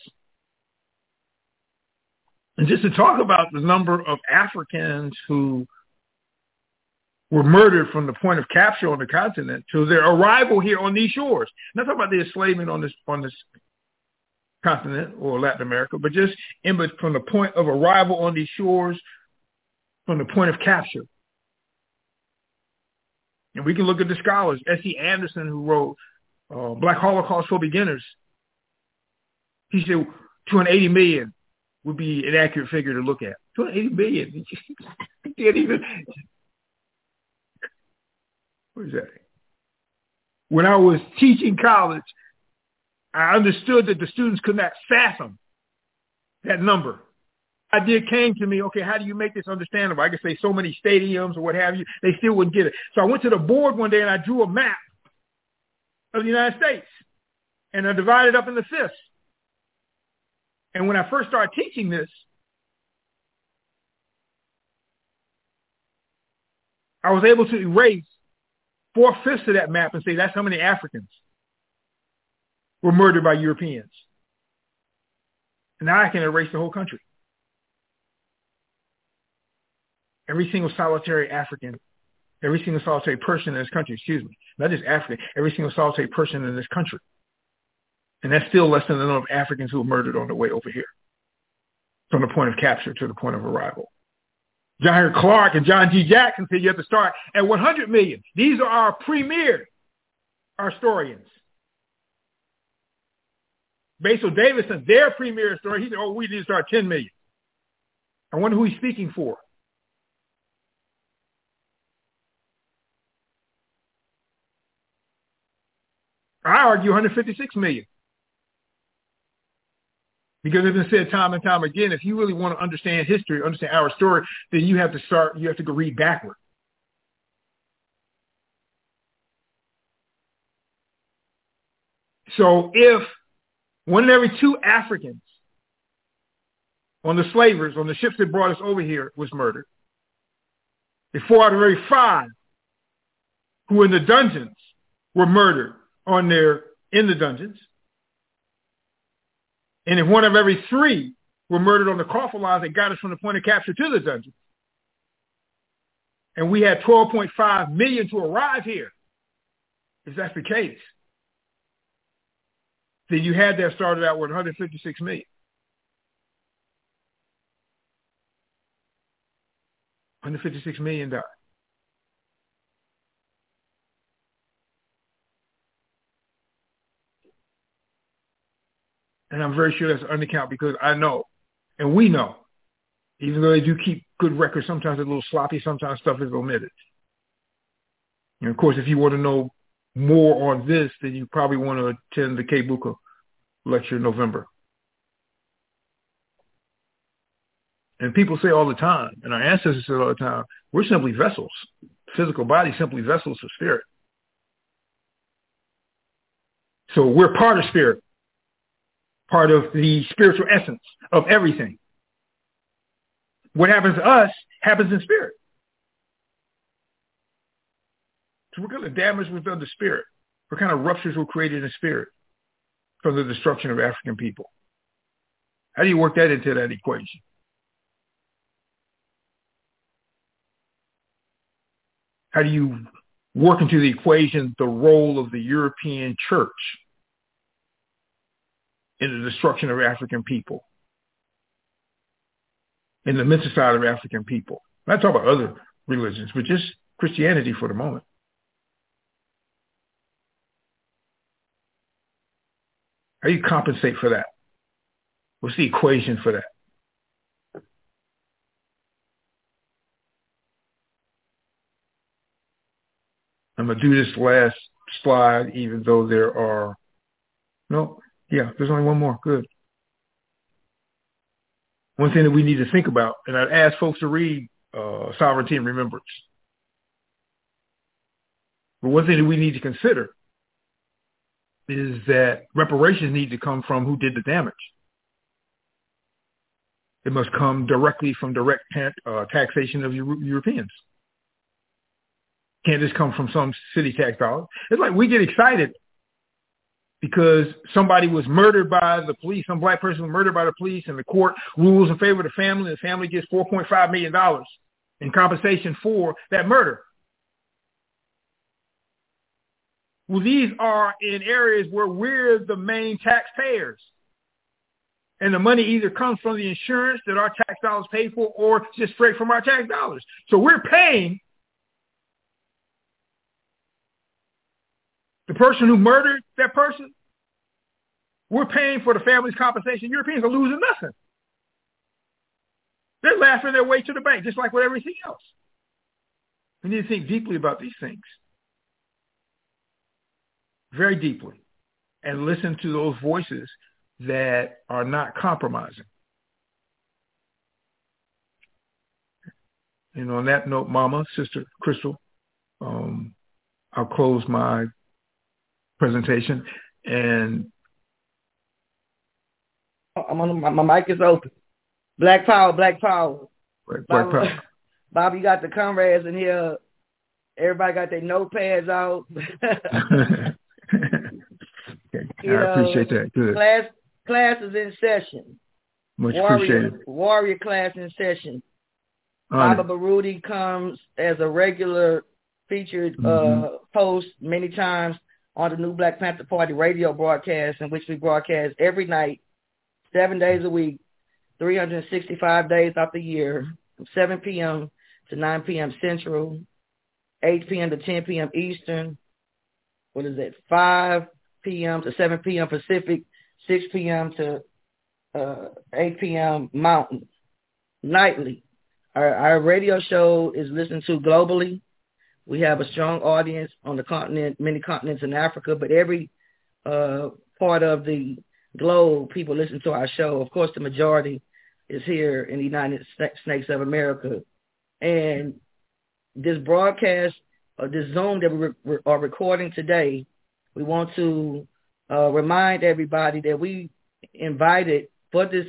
And just to talk about the number of Africans who were murdered from the point of capture on the continent to their arrival here on these shores. Not talking about the enslavement on this on this continent or Latin America, but just in, from the point of arrival on these shores, from the point of capture. And we can look at the scholars, S.E. Anderson, who wrote uh, Black Holocaust for Beginners. He said 280 million would be an accurate figure to look at. 280 million. you can't even. What is that? When I was teaching college, I understood that the students could not fathom that number. Idea came to me, okay, how do you make this understandable? I could say so many stadiums or what have you. They still wouldn't get it. So I went to the board one day and I drew a map of the United States and I divided up into fifths. And when I first started teaching this, I was able to erase four-fifths of that map and say that's how many Africans were murdered by Europeans. And now I can erase the whole country. Every single solitary African, every single solitary person in this country, excuse me, not just African, every single solitary person in this country. And that's still less than the number of Africans who were murdered on the way over here from the point of capture to the point of arrival. John Clarke and John G. Jackson said you have to start at 100 million. These are our premier historians. Basil Davidson, their premier story, he said, oh, we need to start 10 million. I wonder who he's speaking for. I argue 156 million. Because it's been said time and time again, if you really want to understand history, understand our story, then you have to start, you have to go read backward. So if one in every two Africans on the slavers, on the ships that brought us over here was murdered. If four out of every five who were in the dungeons were murdered on their, in the dungeons. And if one of every three were murdered on the coffin lines that got us from the point of capture to the dungeon, and we had 12.5 million to arrive here, if that's the case, then you had that started out with 156 million. 156 million died. And I'm very sure that's an undercount because I know, and we know, even though they do keep good records, sometimes it's a little sloppy, sometimes stuff is omitted. And of course, if you want to know more on this, then you probably want to attend the K-Buka lecture in November. And people say all the time, and our ancestors said all the time, we're simply vessels. Physical body simply vessels of spirit. So we're part of spirit, part of the spiritual essence of everything. what happens to us happens in spirit. So kind of damage was done to spirit? What kind of ruptures were created in spirit from the destruction of African people? How do you work that into that equation? How do you work into the equation the role of the European church in the destruction of African people, in the menticide of African people? I'm not talking about other religions, but just Christianity for the moment. How do you compensate for that? What's the equation for that? I'm going to do this last slide, even though there are, no, yeah, there's only one more. Good. One thing that we need to think about, and I'd ask folks to read uh, Sovereignty and Remembrance. But one thing that we need to consider is that reparations need to come from who did the damage. It must come directly from direct uh, taxation of Euro- Europeans. Can't just come from some city tax dollars. It's like we get excited because somebody was murdered by the police, some black person was murdered by the police, and the court rules in favor of the family, and the family gets $4.5 million in compensation for that murder. Well, these are in areas where we're the main taxpayers. And the money either comes from the insurance that our tax dollars pay for or just straight from our tax dollars. So we're paying the person who murdered that person. We're paying for the family's compensation. Europeans are losing nothing. They're laughing their way to the bank, just like with everything else. We need to think deeply about these things very deeply and listen to those voices that are not compromising. And on that note, Mama, Sister Crystal, um, I'll close my presentation. And
I'm on my, my mic is open. Black power, black power.
Black, black
Bob,
power.
Bob, you got the comrades in here. Everybody got their notepads out.
I
know,
appreciate that. Good.
Class class is in session.
Much
warrior,
appreciated.
Warrior class in session.
Honored.
Baba Baruti comes as a regular featured uh,
Mhm.
host many times on the new Black Panther Party radio broadcast in which we broadcast every night, seven days a week, 365 days out the year, from 7 p.m. to 9 p.m. Central, 8 p.m. to 10 p.m. Eastern. What is it? 5 p.m. to 7 p.m. Pacific, 6 p.m. to uh, 8 p.m. Mountain, nightly. Our, our radio show is listened to globally. We have a strong audience on the continent, many continents in Africa, but every uh, part of the globe, people listen to our show. Of course, the majority is here in the United States of America. And this broadcast, this Zoom that we re- are recording today, we want to uh, remind everybody that we invited for this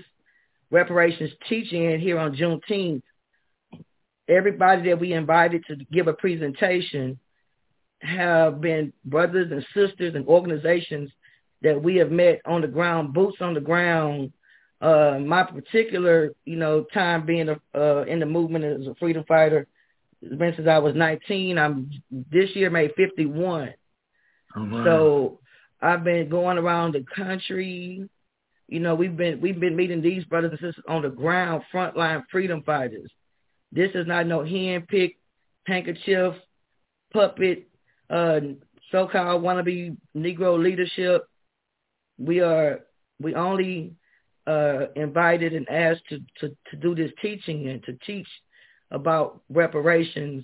reparations teaching here on Juneteenth everybody that we invited to give a presentation have been brothers and sisters and organizations that we have met on the ground, boots on the ground. Uh, my particular, you know, time being uh, in the movement as a freedom fighter, has been since I was 19. I'm this year made 51.
Oh, wow.
So I've been going around the country. You know, we've been we've been meeting these brothers and sisters on the ground, frontline freedom fighters. This is not no hand-picked handkerchief puppet, uh, so-called wannabe Negro leadership. We are we only uh, invited and asked to, to, to do this teaching and to teach about reparations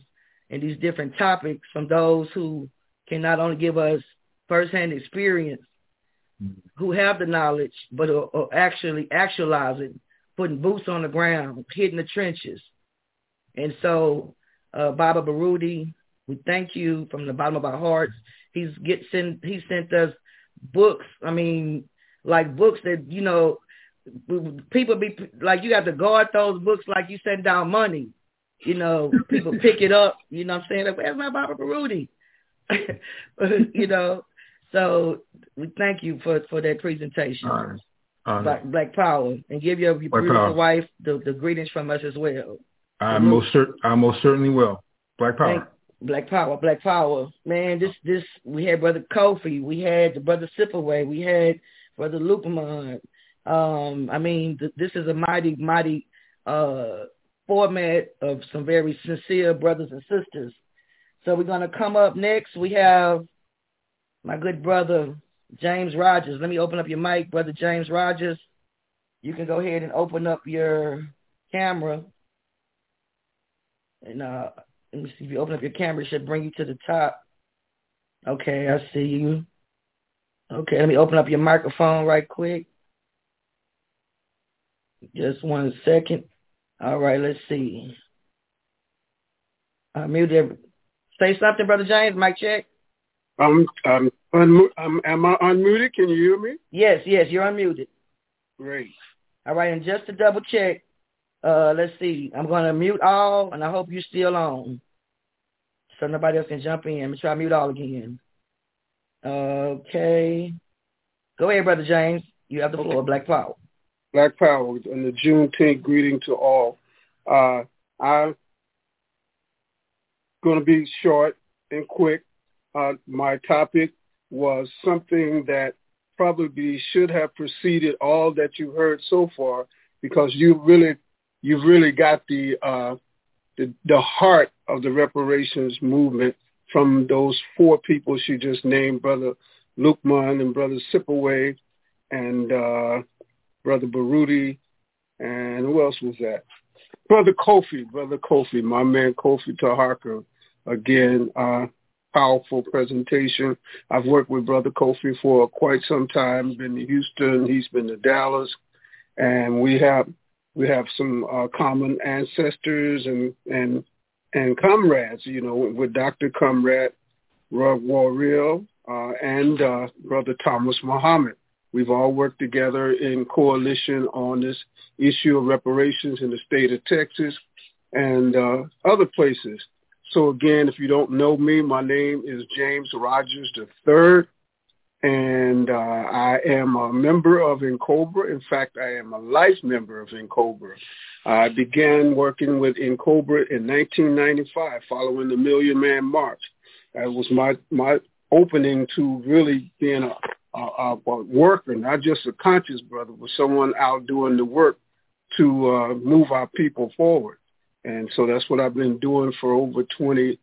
and these different topics from those who can not only give us firsthand experience, who have the knowledge, but are, are actually actualizing, putting boots on the ground, hitting the trenches. And so, uh, Baba Baruti, we thank you from the bottom of our hearts. He's get sent, he sent us books. I mean, like books that, you know, people be like you have to guard those books like you send down money. You know, people pick it up. You know what I'm saying? Like, Where's my Baba Baruti? you know, so we thank you for for that presentation.
Honor. Honor.
Black, Black Power, and give your, your beautiful
Power.
wife the, the greetings from us as well.
I most cer- I most certainly will. Black Power.
Thank- Black Power, Black Power. Man, this this we had Brother Kofi, we had the Brother Sipaway, we had Brother Lupamon. Um, I mean, th- this is a mighty, mighty uh format of some very sincere brothers and sisters. So we're gonna come up next. We have my good brother James Rogers. Let me open up your mic, brother James Rogers. You can go ahead and open up your camera. And uh let me see if you open up your camera, it should bring you to the top. Okay, I see you. Okay, let me open up your microphone right quick. Just one second. All right, let's see. Uh, I muted. Say something, brother James. Mic check.
I'm I'm, unmu- I'm am I unmuted? Can you hear me?
Yes, yes, you're unmuted.
Great.
All right, and just to double check, uh, let's see. I'm gonna mute all, and I hope you're still on, so nobody else can jump in. Let me try to mute all again. Okay. Go ahead, brother James. You have the floor. Black Power.
Black Power and the Juneteenth greeting to all. Uh, I'm going to be short and quick. Uh, my topic was something that probably should have preceded all that you heard so far because you really, you've really got the, uh, the, the heart of the reparations movement from those four people she just named, Brother Luke Lukman and Brother Sipaway and uh, Brother Baruti, and who else was that? Brother Kofi, Brother Kofi, my man Kofi Taharka. Again, uh, powerful presentation. I've worked with Brother Kofi for quite some time. Been to Houston, he's been to Dallas, and we have we have some uh, common ancestors and and and comrades. You know, with Dr. Comrade Rug Warrior uh, and uh, Brother Thomas Muhammad. We've all worked together in coalition on this issue of reparations in the state of Texas and uh, other places. So again, if you don't know me, my name is James Rogers III, and uh, I am a member of NCOBRA. In fact, I am a life member of NCOBRA. I began working with NCOBRA in 1995 following the Million Man March. That was my, my opening to really being a a, a worker, not just a conscious brother, but someone out doing the work to uh, move our people forward. And so that's what I've been doing for over 20,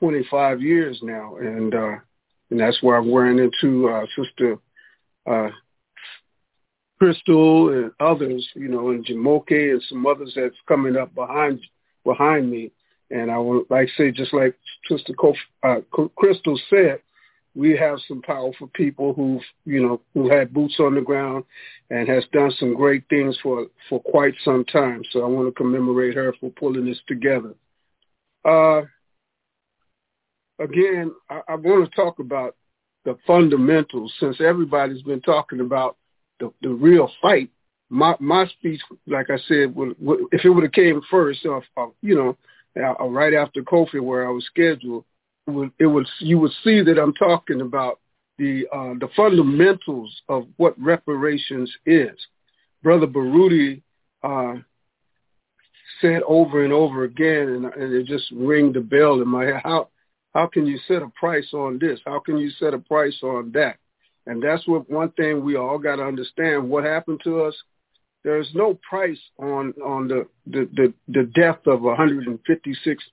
25 years now. And, uh, and that's where I'm wearing into uh, Sister uh, Crystal and others, you know, and Jamoke and some others that's coming up behind behind me. And I would like to say, just like Sister uh, Crystal said, we have some powerful people who've, you know, who had boots on the ground and has done some great things for, for quite some time. So I want to commemorate her for pulling this together. Uh, again, I, I want to talk about the fundamentals since everybody's been talking about the, the real fight. My, my speech, like I said, would, would, if it would have came first, uh, you know, uh, right after Kofi where I was scheduled, would it would you would see that I'm talking about the uh, the fundamentals of what reparations is. Brother Baruti uh, said over and over again, and, and it just rang the bell in my head. How how can you set a price on this? How can you set a price on that? And that's what one thing we all got to understand. What happened to us? There's no price on on the the the, the death of 156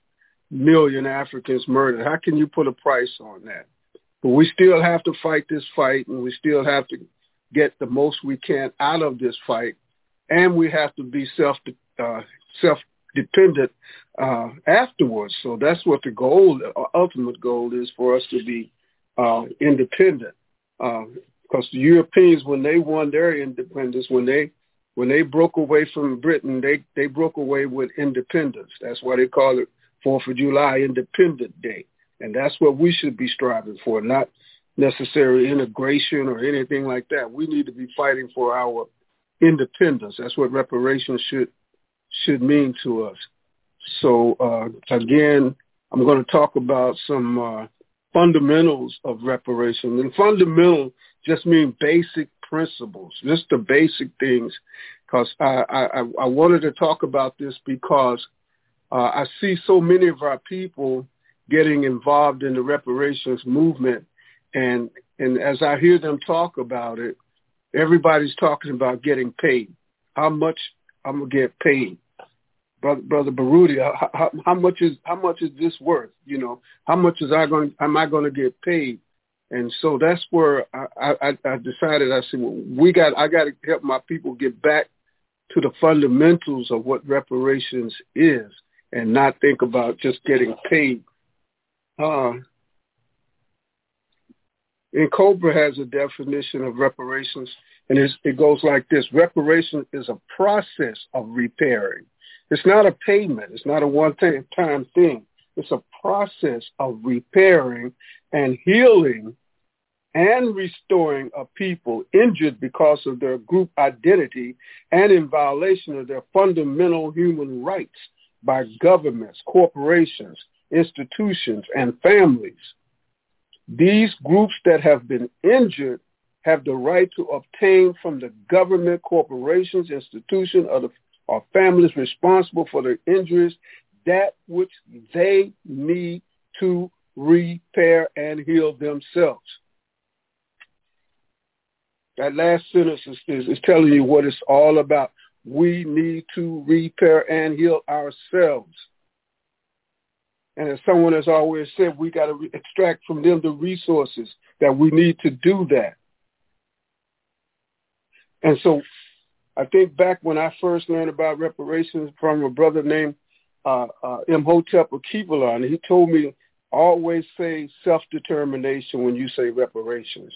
million Africans murdered. How can you put a price on that? But we still have to fight this fight, and we still have to get the most we can out of this fight, and we have to be self uh, self dependent uh, afterwards. So that's what the goal, ultimate goal, is for us to be uh, independent. Because the Europeans, when they won their independence, when they when they broke away from Britain, they they broke away with independence. That's why they call it Fourth of July Independent Day. And that's what we should be striving for, not necessarily integration or anything like that. We need to be fighting for our independence. That's what reparations should should mean to us. So uh, again, I'm going to talk about some uh, fundamentals of reparation. And fundamental just mean basic principles, just the basic things. Because I, I, I wanted to talk about this because uh, I see so many of our people getting involved in the reparations movement, and and as I hear them talk about it, everybody's talking about getting paid. How much I'm gonna get paid, brother, brother Baruti? How, how, how much is how much is this worth? You know, how much is I going? Am I going to get paid? And so that's where I, I, I decided. I said, well, we got. I got to help my people get back to the fundamentals of what reparations is, and not think about just getting paid. Uh, NCOBRA has a definition of reparations, and it goes like this. Reparation is a process of repairing. It's not a payment. It's not a one-time thing. It's a process of repairing and healing and restoring a people injured because of their group identity and in violation of their fundamental human rights by governments, corporations, institutions, and families. These groups that have been injured have the right to obtain from the government, corporations, institutions, or, the, or families responsible for their injuries that which they need to repair and heal themselves. That last sentence is, is, is telling you what it's all about. We need to repair and heal ourselves. And as someone has always said, we got to re- extract from them the resources that we need to do that. And so I think back when I first learned about reparations from a brother named uh, uh, Imhotep and he told me always say self-determination when you say reparations.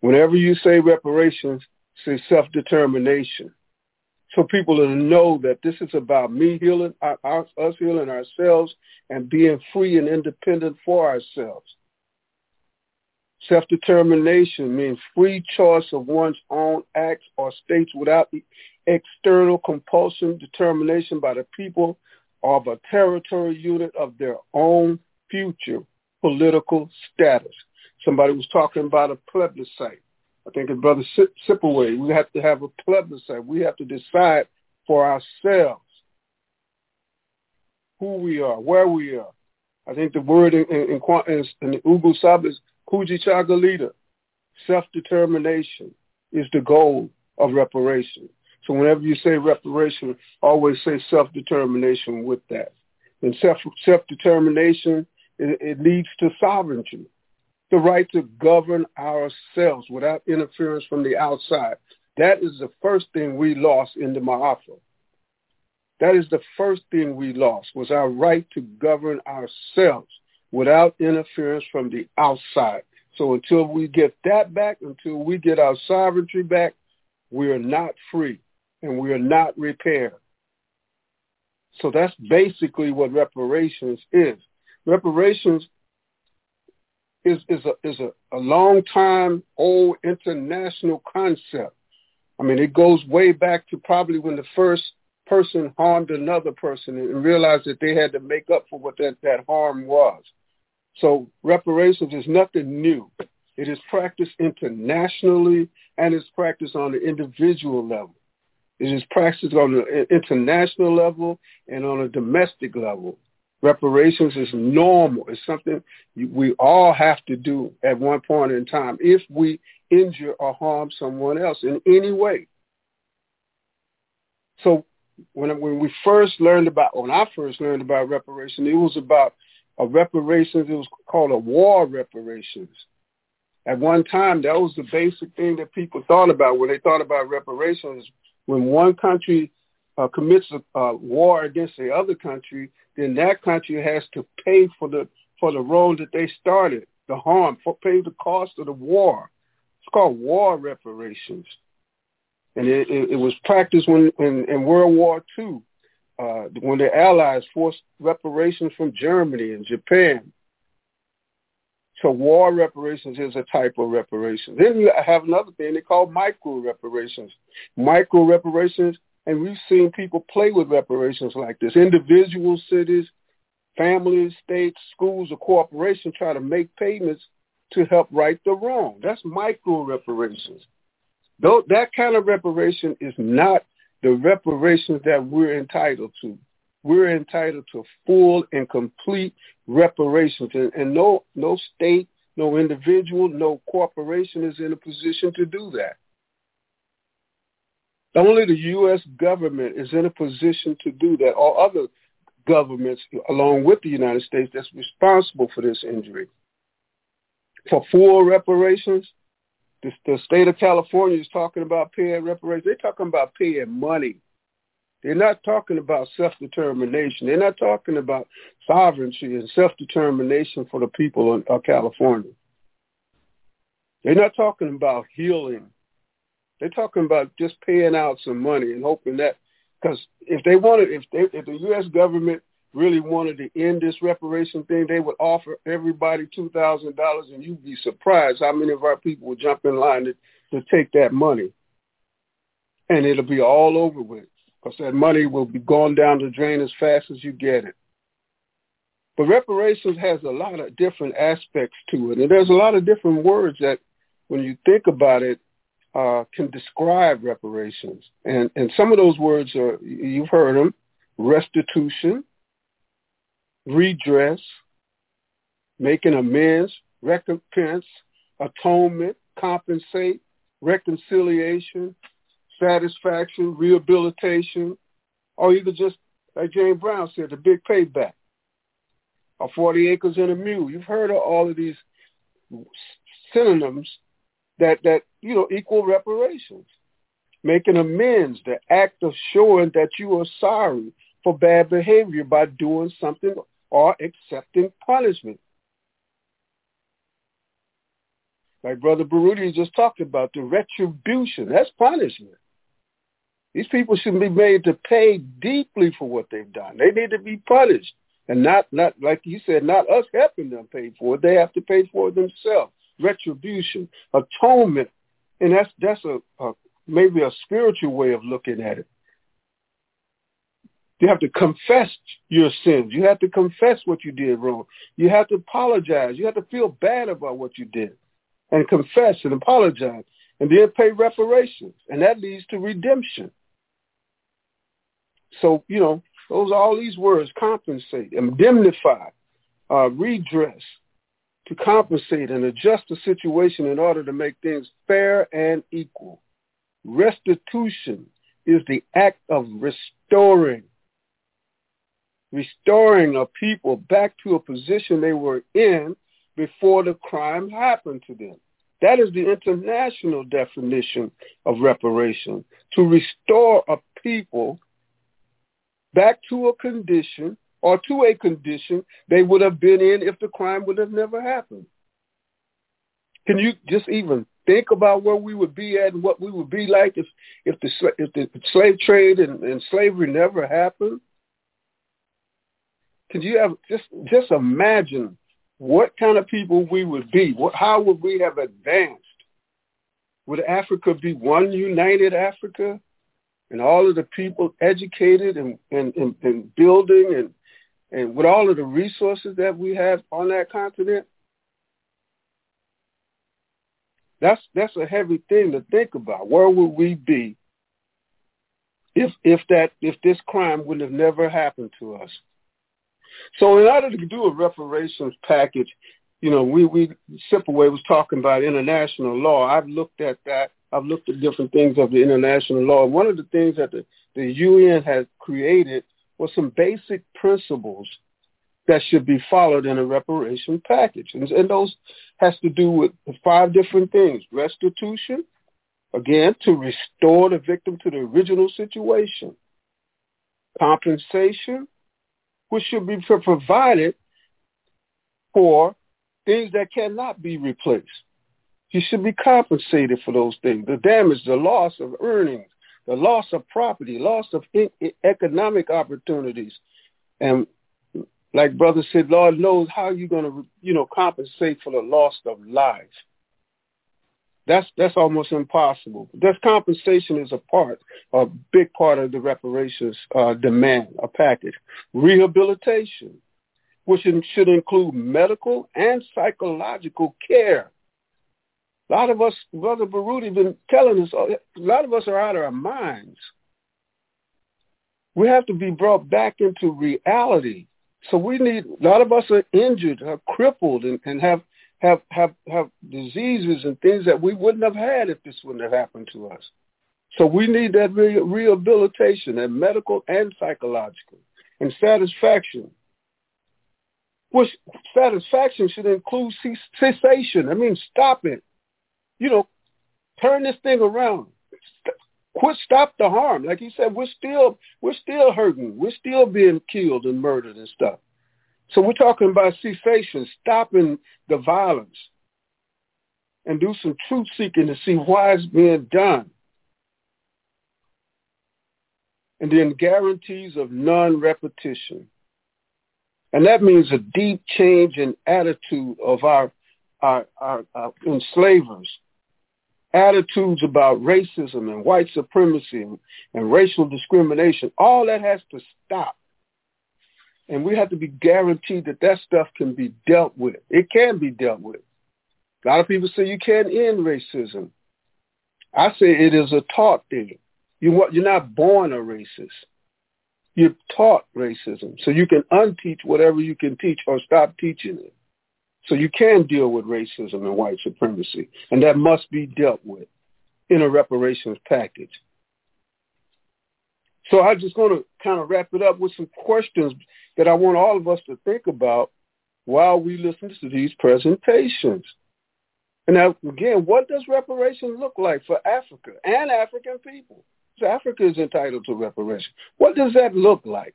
Whenever you say reparations, say self-determination so people to know that this is about me healing, us healing ourselves and being free and independent for ourselves. Self-determination means free choice of one's own acts or states without the external compulsion, determination by the people of a territory unit of their own future political status. Somebody was talking about a plebiscite. I think as Brother Sipaway, we have to have a plebiscite. We have to decide for ourselves who we are, where we are. I think the word in, in, in, in the Nguzo Saba is Kujichagulia. Self-determination is the goal of reparation. So whenever you say reparation, always say self-determination with that. And self, self-determination, it, it leads to sovereignty the right to govern ourselves without interference from the outside. That is the first thing we lost in the Ma'afa. That is the first thing we lost was our right to govern ourselves without interference from the outside. So until we get that back, until we get our sovereignty back, we are not free and we are not repaired. So that's basically what reparations is. Reparations is is a is a, a long time old international concept. I mean, it goes way back to probably when the first person harmed another person and realized that they had to make up for what that, that harm was. So reparations is nothing new. It is practiced internationally and it's practiced on the individual level. It is practiced on the international level and on a domestic level. Reparations is normal. It's something we all have to do at one point in time if we injure or harm someone else in any way. So when when we first learned about when I first learned about reparations, it was about a reparations. It was called a war reparations. At one time, that was the basic thing that people thought about when they thought about reparations. When one country uh, commits a war against the other country, then that country has to pay for the for the role that they started, the harm, for pay the cost of the war. It's called war reparations, and it, it, it was practiced when in, in World War II, uh, when the Allies forced reparations from Germany and Japan. So war reparations is a type of reparations. Then you have another thing they call micro reparations. Micro reparations, and we've seen people play with reparations like this. Individual cities, families, states, schools, or corporations try to make payments to help right the wrong. That's micro reparations. Though that kind of reparation is not the reparations that we're entitled to. We're entitled to full and complete reparations, and, and no no state, no individual, no corporation is in a position to do that. Only the U.S. government is in a position to do that, or other governments, along with the United States, that's responsible for this injury. For full reparations, the, the state of California is talking about paying reparations. They're talking about paying money. They're not talking about self-determination. They're not talking about sovereignty and self-determination for the people of California. They're not talking about healing. They're talking about just paying out some money and hoping that, because if they wanted, if they, if the U.S. government really wanted to end this reparation thing, they would offer everybody two thousand dollars, and you'd be surprised how many of our people would jump in line to, to take that money, and it'll be all over with because that money will be gone down the drain as fast as you get it. But reparations has a lot of different aspects to it, and there's a lot of different words that, when you think about it, uh, can describe reparations. And and some of those words are you've heard them: restitution, redress, making amends, recompense, atonement, compensate, reconciliation, satisfaction, rehabilitation, or either just, like James Brown said, the big payback, or 40 acres and a mule. You've heard of all of these synonyms that, that you know, equal reparations. Making amends, the act of showing that you are sorry for bad behavior by doing something or accepting punishment. Like Brother Baruti just talked about, the retribution, that's punishment. These people should be made to pay deeply for what they've done. They need to be punished. And not, not like you said, not us helping them pay for it. They have to pay for it themselves. Retribution, atonement. And that's, that's a, a maybe a spiritual way of looking at it. You have to confess your sins. You have to confess what you did wrong. You have to apologize. You have to feel bad about what you did and confess and apologize and then pay reparations. And that leads to redemption. So, you know, those are all these words, compensate, indemnify, uh, redress, to compensate and adjust the situation in order to make things fair and equal. Restitution is the act of restoring, restoring a people back to a position they were in before the crime happened to them. That is the international definition of reparation, to restore a people back to a condition or to a condition they would have been in if the crime would have never happened. Can you just even think about where we would be at and what we would be like if if the if the slave trade and, and slavery never happened? Could you have just just imagine what kind of people we would be? What, how would we have advanced? Would Africa be one united Africa? and all of the people educated and, and, and, and building and, and with all of the resources that we have on that continent, that's that's a heavy thing to think about. Where would we be if if that if this crime would have never happened to us? So in order to do a reparations package, you know, we we Sipaway was talking about international law. I've looked at that I've looked at different things of the international law. One of the things that the, the UN has created was some basic principles that should be followed in a reparation package. And, and those has to do with five different things. Restitution, again, to restore the victim to the original situation. Compensation, which should be provided for things that cannot be replaced. He should be compensated for those things. The damage, the loss of earnings, the loss of property, loss of economic opportunities. And Like brother said, Lord knows how you're going to, you know, compensate for the loss of lives. That's that's almost impossible. That compensation is a part, a big part of the reparations uh, demand, a package. Rehabilitation, which should include medical and psychological care. A lot of us, Brother Baruti, been telling us, a lot of us are out of our minds. We have to be brought back into reality. So we need, a lot of us are injured, are crippled, and, and have have have have diseases and things that we wouldn't have had if this wouldn't have happened to us. So we need that re- rehabilitation, that medical and psychological, and satisfaction. Which satisfaction should include cessation. I mean, stop it. You know, turn this thing around. Quit, stop the harm. Like he said, we're still we're still hurting. We're still being killed and murdered and stuff. So we're talking about cessation, stopping the violence, and do some truth seeking to see why it's being done. And then guarantees of non-repetition. And that means a deep change in attitude of our, our, our, our enslavers. Attitudes about racism and white supremacy and, and racial discrimination. All that has to stop. And we have to be guaranteed that that stuff can be dealt with. It can be dealt with. A lot of people say you can't end racism. I say it is a taught thing. You, you're not born a racist. You're taught racism. So you can unteach whatever you can teach or stop teaching it. So you can deal with racism and white supremacy. And that must be dealt with in a reparations package. So I'm just going to kind of wrap it up with some questions that I want all of us to think about while we listen to these presentations. And now, again, what does reparations look like for Africa and African people? Africa is entitled to reparation. What does that look like?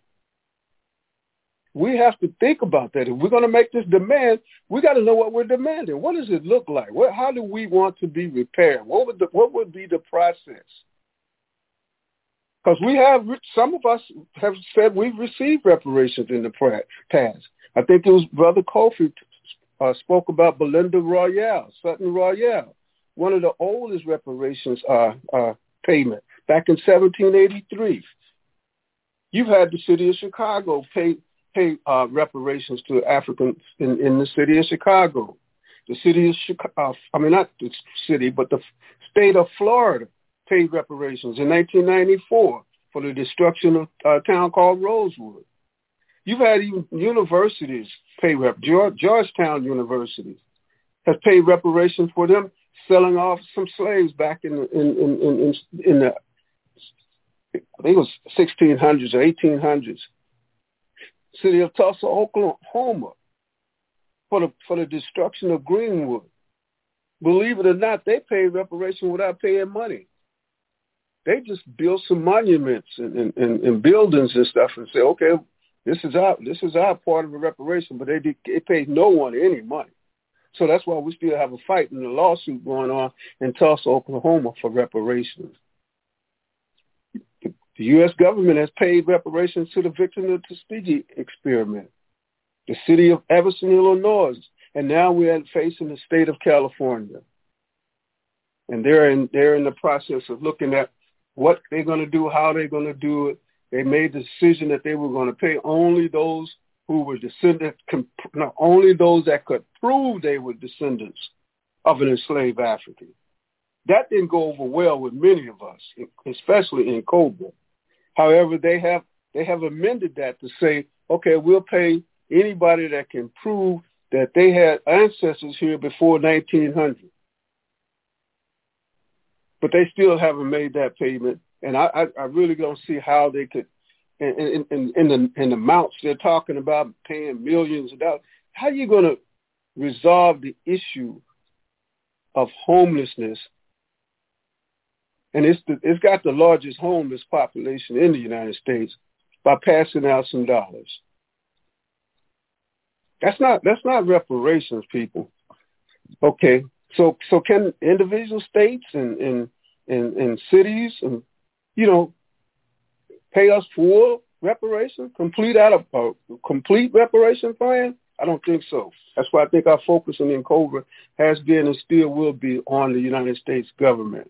We have to think about that. If we're going to make this demand, we got to know what we're demanding. What does it look like? What, how do we want to be repaired? What would the, what would be the process? Because we have, some of us have said we've received reparations in the past. I think it was Brother Kofi uh, spoke about Belinda Royall, Sutton Royall, one of the oldest reparations uh, uh, payment back in 1783. You've had the city of Chicago pay pay uh, reparations to Africans in, in the city of Chicago. The city of Chicago, uh, I mean not the city, but the state of Florida paid reparations in 1994 for the destruction of a town called Rosewood. You've had universities pay rep. Georgetown University has paid reparations for them selling off some slaves back in the, in, in, in, in the I think it was 1600s or 1800s. City of Tulsa, Oklahoma, for the for the destruction of Greenwood. Believe it or not, they paid reparation without paying money. They just build some monuments and, and, and, and buildings and stuff and say, okay, this is our this is our part of the reparation, but they they paid no one any money. So that's why we still have a fight and a lawsuit going on in Tulsa, Oklahoma for reparations. The U.S. government has paid reparations to the victims of the Tuskegee experiment, the city of Evanston, Illinois, and now we're facing the state of California. And they're in, they're in the process of looking at what they're going to do, how they're going to do it. They made the decision that they were going to pay only those who were descendants, not only those that could prove they were descendants of an enslaved African. That didn't go over well with many of us, especially NCOBRA. However, they have they have amended that to say, okay, we'll pay anybody that can prove that they had ancestors here before 1900. But they still haven't made that payment, and I, I, I really don't see how they could, in, in, in the in the amounts they're talking about paying millions of dollars. How are you going to resolve the issue of homelessness and it's the, it's got the largest homeless population in the United States by passing out some dollars. That's not that's not reparations, people. Okay, so so can individual states and and and, and cities and you know pay us full reparations, complete out of a complete reparation plan? I don't think so. That's why I think our focus in NCOBRA has been and still will be on the United States government.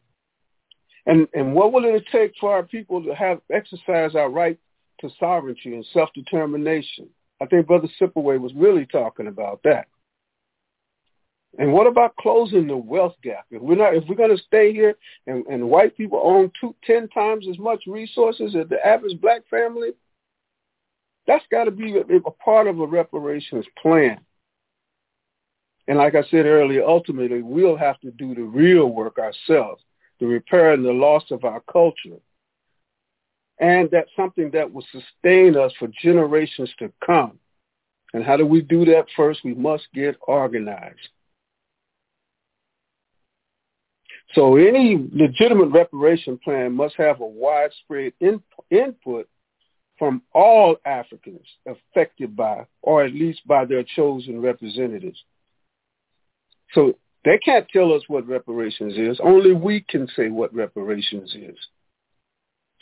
And and what will it take for our people to have exercise our right to sovereignty and self-determination? I think Brother Sipaway was really talking about that. And what about closing the wealth gap? If we're not, if we're going to stay here and, and white people own two, ten times as much resources as the average black family, that's got to be a, a part of a reparations plan. And like I said earlier, ultimately we'll have to do the real work ourselves, the repair and the loss of our culture. And that's something that will sustain us for generations to come. And how do we do that? First, we must get organized. So any legitimate reparation plan must have a widespread in, input from all Africans affected by, or at least by their chosen representatives. So they can't tell us what reparations is. Only we can say what reparations is.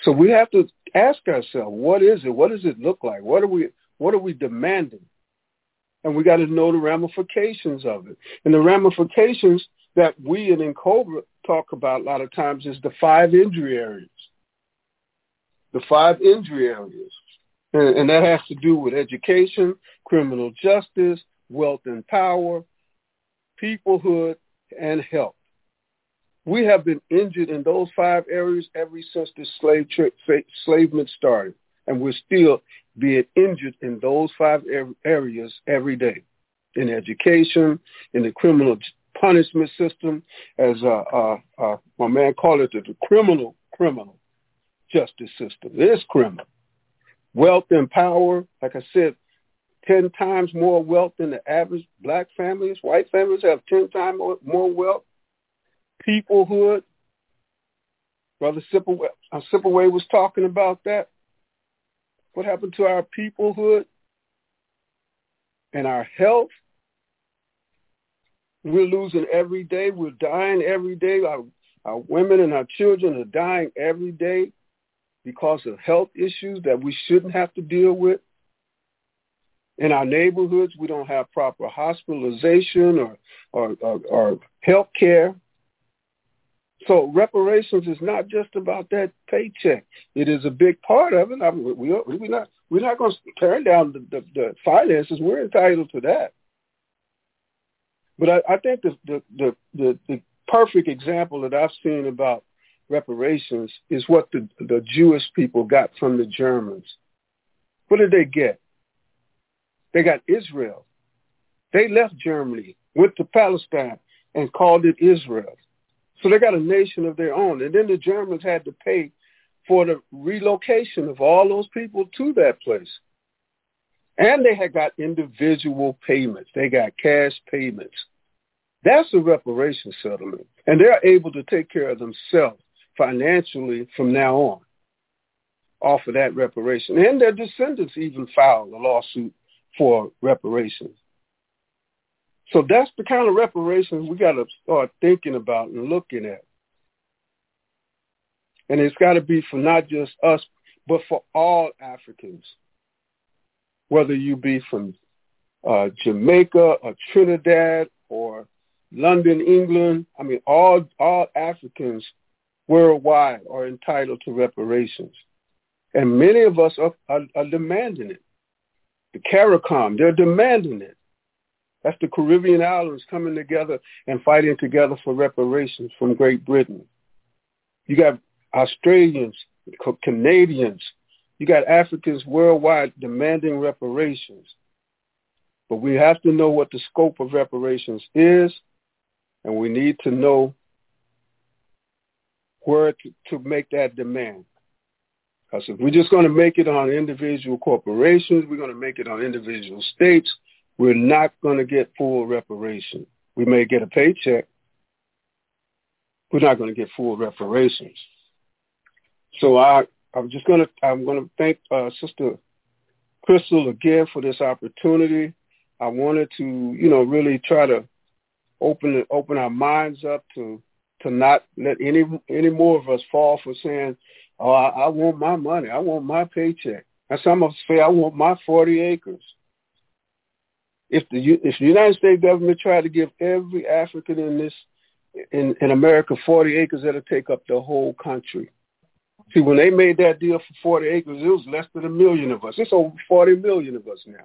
So we have to ask ourselves, what is it? What does it look like? What are we what are we demanding? And we got to know the ramifications of it. And the ramifications that we in NCOBRA talk about a lot of times is the five injury areas. The five injury areas. And, and that has to do with education, criminal justice, wealth and power, peoplehood, and health. We have been injured in those five areas ever since the slave enslavement started, and we're still being injured in those five areas every day, in education, in the criminal punishment system, as uh, uh, uh, my man called it, the criminal criminal justice system. It is criminal. Wealth and power, like I said, 10 times more wealth than the average black families. White families have 10 times more, more wealth. Peoplehood. Brother Sipaway, uh, Sipaway was talking about that. What happened to our peoplehood and our health? We're losing every day. We're dying every day. Our, our women and our children are dying every day because of health issues that we shouldn't have to deal with. In our neighborhoods, we don't have proper hospitalization or, or, or, or health care. So reparations is not just about that paycheck. It is a big part of it. I mean, we, we're not we're not going to turn down the, the, the finances. We're entitled to that. But I, I think the, the, the, the, the perfect example that I've seen about reparations is what the, the Jewish people got from the Germans. What did they get? They got Israel. They left Germany, went to Palestine, and called it Israel. So they got a nation of their own. And then the Germans had to pay for the relocation of all those people to that place. And they had got individual payments. They got cash payments. That's a reparation settlement. And they're able to take care of themselves financially from now on off of that reparation. And their descendants even filed a lawsuit for reparations. So that's the kind of reparations we got to start thinking about and looking at. And it's got to be for not just us, but for all Africans whether you be from uh, Jamaica or Trinidad or London, England. I mean, all all Africans worldwide are entitled to reparations, and many of us are, are, are demanding it. The CARICOM, they're demanding it. That's the Caribbean islands coming together and fighting together for reparations from Great Britain. You got Australians, Canadians, you got Africans worldwide demanding reparations. But we have to know what the scope of reparations is, and we need to know where to, to make that demand. Because if we're just going to make it on individual corporations, we're going to make it on individual states, we're not going to get full reparation. We may get a paycheck. We're not going to get full reparations. So I, I'm just gonna I'm gonna thank uh, Sister Crystal again for this opportunity. I wanted to you know really try to open open our minds up to to not let any any more of us fall for saying, "Oh, I, I want my money. I want my paycheck." And some of us say, I want my 40 acres. If the if the United States government tried to give every African in this in, in America 40 acres, that'll take up the whole country. See, when they made that deal for 40 acres, it was less than a million of us. It's over 40 million of us now.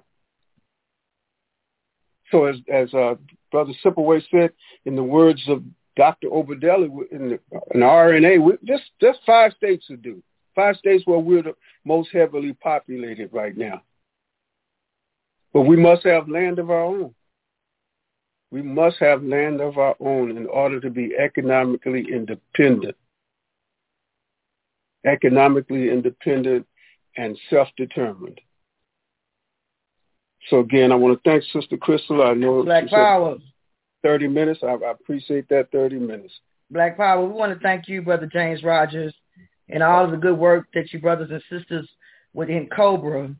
So as as uh, Brother Sipaway said, in the words of Dr. Obadele in the in the RNA, we, just just five states to do. Five states where we're the most heavily populated right now. But we must have land of our own. We must have land of our own in order to be economically independent. Economically independent and self-determined. So again, I want to thank Sister Crystal. I know
Black Power.
30 minutes. I, I appreciate that 30 minutes.
Black Power. We want to thank you, Brother James Rogers, and all of the good work that you brothers and sisters within COBRA,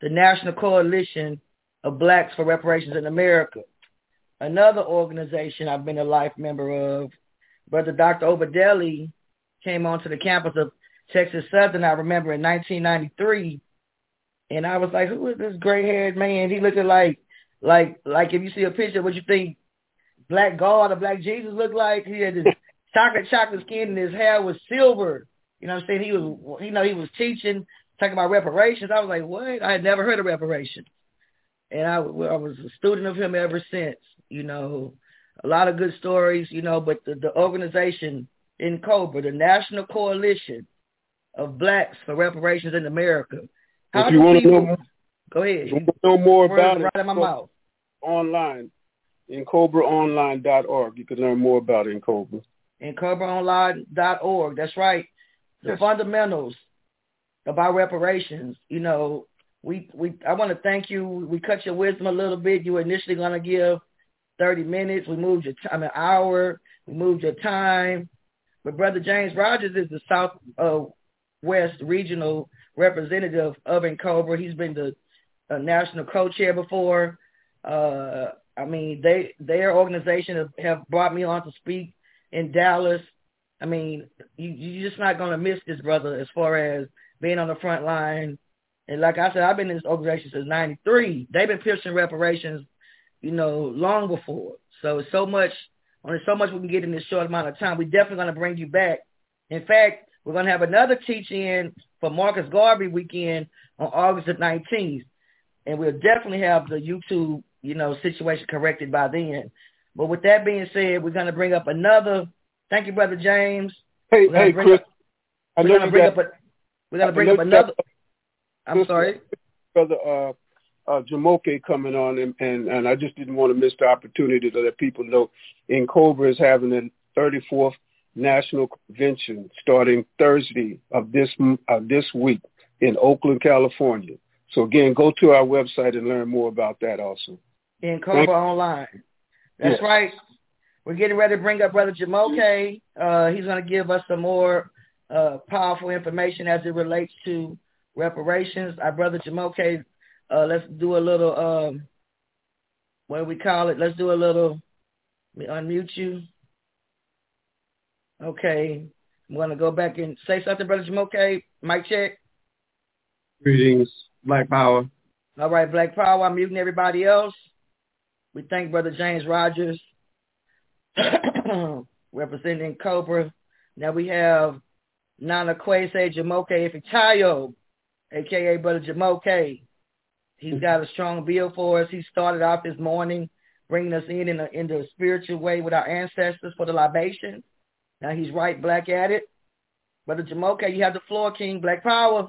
the National Coalition of Blacks for Reparations in America. Another organization I've been a life member of, Brother Dr. Obadele came onto the campus of Texas Southern, I remember in 1993, and I was like, who is this gray-haired man? He looked like, like, like if you see a picture, what you think Black God or Black Jesus looked like? He had this chocolate chocolate skin and his hair was silver. You know what I'm saying? He was, you know, he was teaching, talking about reparations. I was like, what? I had never heard of reparations. And I, I was a student of him ever since, you know, a lot of good stories, you know, but the, the organization NCOBRA, the National Coalition of Blacks for Reparations in America.
How if you want people, to know, more,
go ahead.
You want to know more about
right it, in my mouth.
online ncobraonline.org. You can learn more about it in COBRA.
ncobraonline.org. That's right the yes. fundamentals about reparations. You know, we we I want to thank you. We cut your wisdom a little bit. You were initially going to give 30 minutes. We moved your time an hour. We moved your time. But Brother James Rogers is the South uh, West Regional Representative of NCOBRA. He's been the uh, national co-chair before. Uh, I mean, they their organization have, have brought me on to speak in Dallas I mean, you you're just not gonna miss this brother as far as being on the front line. And like I said, I've been in this organization since '93. They've been pushing reparations, you know, long before. So it's so much, only so much we can get in this short amount of time. We're definitely gonna bring you back. In fact, we're gonna have another teach-in for Marcus Garvey weekend on August the 19th, and we'll definitely have the YouTube, you know, situation corrected by then. But with that being said, we're gonna bring up another Thank you, Brother James.
Hey, hey, Chris.
Up, we're gonna bring up a, we're gonna bring up another. I'm sorry,
Brother uh, uh, Jamoke coming on, and, and and I just didn't want to miss the opportunity to let people know. NCOBRA is having a 34th national convention starting Thursday of this uh, this week in Oakland, California. So again, go to our website and learn more about that also.
NCOBRA Online. That's yes. right. We're getting ready to bring up Brother Jamoke. Uh, he's going to give us some more uh, powerful information as it relates to reparations. Our brother Jamoke, uh, let's do a little, um, what do we call it? Let's do a little, let me unmute you. Okay. I'm going to go back and say something, Brother Jamoke. Mic check.
Greetings, Black Power.
All right, Black Power. I'm muting everybody else. We thank Brother James Rogers representing COBRA. Now we have Nana Kwesi Jamoke Ifitayo, a.k.a. Brother Jamoke. He's mm-hmm. got a strong bill for us. He started off this morning bringing us in in a, in the spiritual way with our ancestors for the libation. Now he's right black at it. Brother Jamoke, you have the floor, King. Black Power.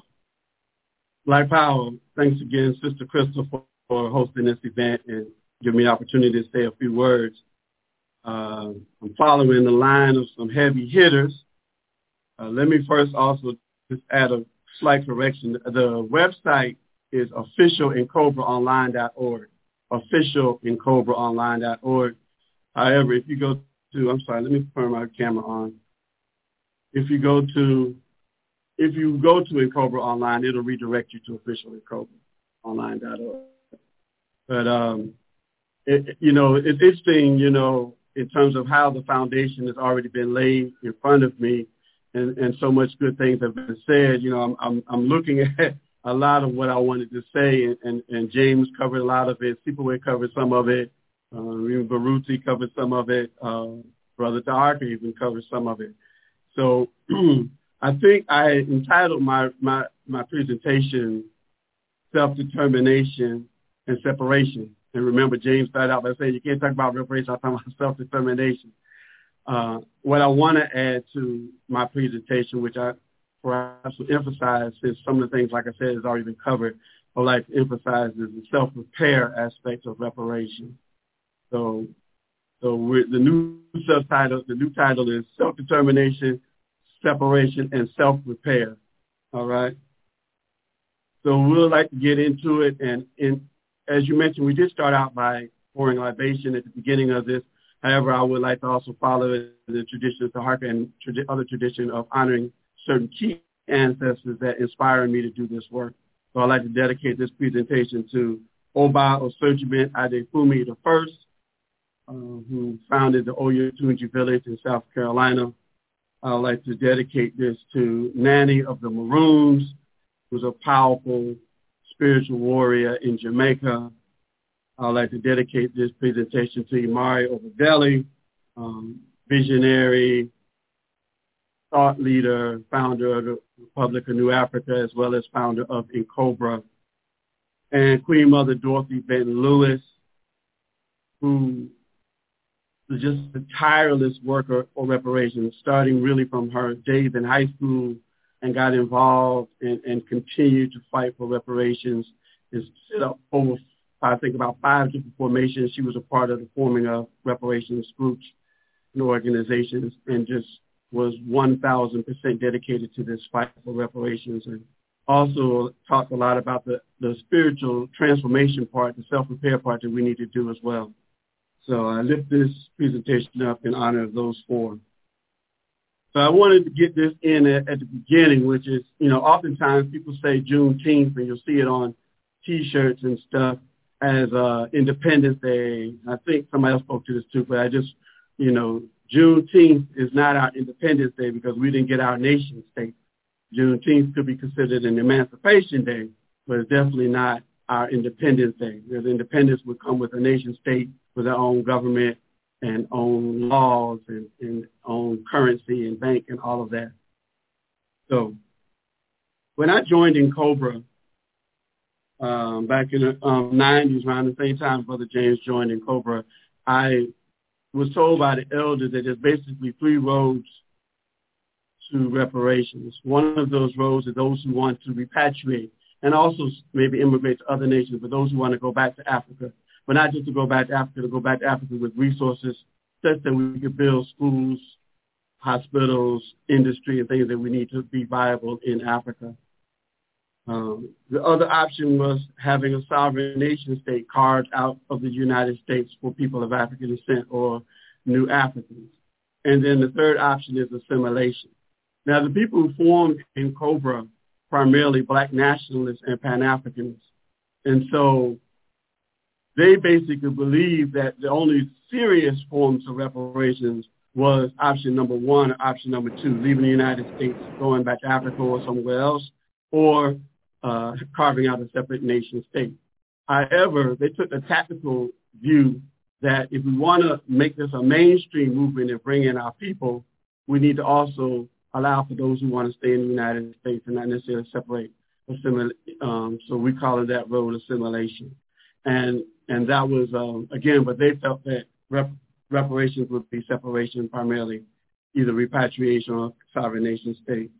Black Power. Thanks again, Sister Crystal, for, for hosting this event and giving me the opportunity to say a few words. Uh, I'm following the line of some heavy hitters. Uh, let me first also just add a slight correction. The website is officialncobraonline.org. Officialincobraonline.org. However, if you go to, I'm sorry, let me turn my camera on. If you go to, if you go to NCOBRA Online, it'll redirect you to officialncobraonline.org. But um, it, you know, it's interesting. You know, in terms of how the foundation has already been laid in front of me and, and so much good things have been said. You know, I'm, I'm, I'm looking at a lot of what I wanted to say, and, and, and James covered a lot of it. Sipaway covered some of it. Uh, even Baruti covered some of it. Uh, Brother Taharka even covered some of it. So I think I entitled my, my, my presentation Self-Determination and Separation. And remember, James started out by saying you can't talk about reparation, I'm talking about self-determination. Uh, what I want to add to my presentation, which I perhaps will emphasize, since some of the things, like I said, has already been covered, I'd like to emphasize is the self-repair aspect of reparation. So, so the new subtitle, the new title is self-determination, separation, and self-repair. All right. So we'd like to get into it, and, as you mentioned, we did start out by pouring libation at the beginning of this. However, I would like to also follow the tradition of the Harker and other tradition of honoring certain key ancestors that inspired me to do this work. So I'd like to dedicate this presentation to Oba Osojibin Adefumi I, uh, who founded the Oyo Oyotunji village in South Carolina. I'd like to dedicate this to Nanny of the Maroons, who's a powerful spiritual warrior in Jamaica. I'd like to dedicate this presentation to Imari Obadele, um, visionary, thought leader, founder of the Republic of New Africa, as well as founder of NCOBRA, and Queen Mother Dorothy Benton Lewis, who just a tireless worker for reparations, starting really from her days in high school and got involved and, and continued to fight for reparations and set up over, I think, about five different formations. She was a part of the forming of reparations groups and organizations and just was 1,000% dedicated to this fight for reparations and also talked a lot about the, the spiritual transformation part, the self-repair part that we need to do as well. So I lift this presentation up in honor of those four. So I wanted to get this in at, at the beginning, which is, you know, oftentimes people say Juneteenth, and you'll see it on T-shirts and stuff as uh, Independence Day. I think somebody else spoke to this too, but I just, you know, Juneteenth is not our Independence Day because we didn't get our nation state. Juneteenth could be considered an Emancipation Day, but it's definitely not our Independence Day. Because independence would come with a nation state with their own government and own laws and, and own currency and bank and all of that. So when I joined N'COBRA um, back in the um, 90s, around the same time Brother James joined NCOBRA, I was told by the elders that there's basically three roads to reparations. One of those roads are those who want to repatriate and also maybe immigrate to other nations, but those who want to go back to Africa but not just to go back to Africa, to go back to Africa with resources such that we could build schools, hospitals, industry, and things that we need to be viable in Africa. Um, the other option was having a sovereign nation state carved out of the United States for people of African descent or new Africans. And then the third option is assimilation. Now, the people who formed NCOBRA, primarily black nationalists and Pan-Africanists. And so they basically believed that the only serious forms of reparations was option number one or option number two, leaving the United States, going back to Africa or somewhere else, or uh, carving out a separate nation state. However, they took a tactical view that if we want to make this a mainstream movement and bring in our people, we need to also allow for those who want to stay in the United States and not necessarily separate. Assimil- um, so we call it that road assimilation. And and that was um, again, but they felt that rep- reparations would be separation primarily, either repatriation or sovereign nation state.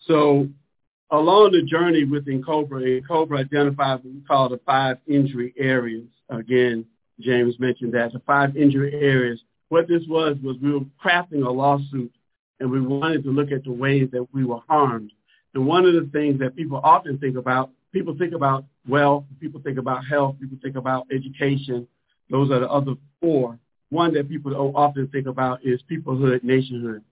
So along the journey with N'COBRA, N'COBRA identified what we call the five injury areas. Again, James mentioned that the five injury areas. What this was was we were crafting a lawsuit, and we wanted to look at the ways that we were harmed. And one of the things that people often think about people think about wealth, people think about health, people think about education. Those are the other four. One that people often think about is peoplehood, nationhood.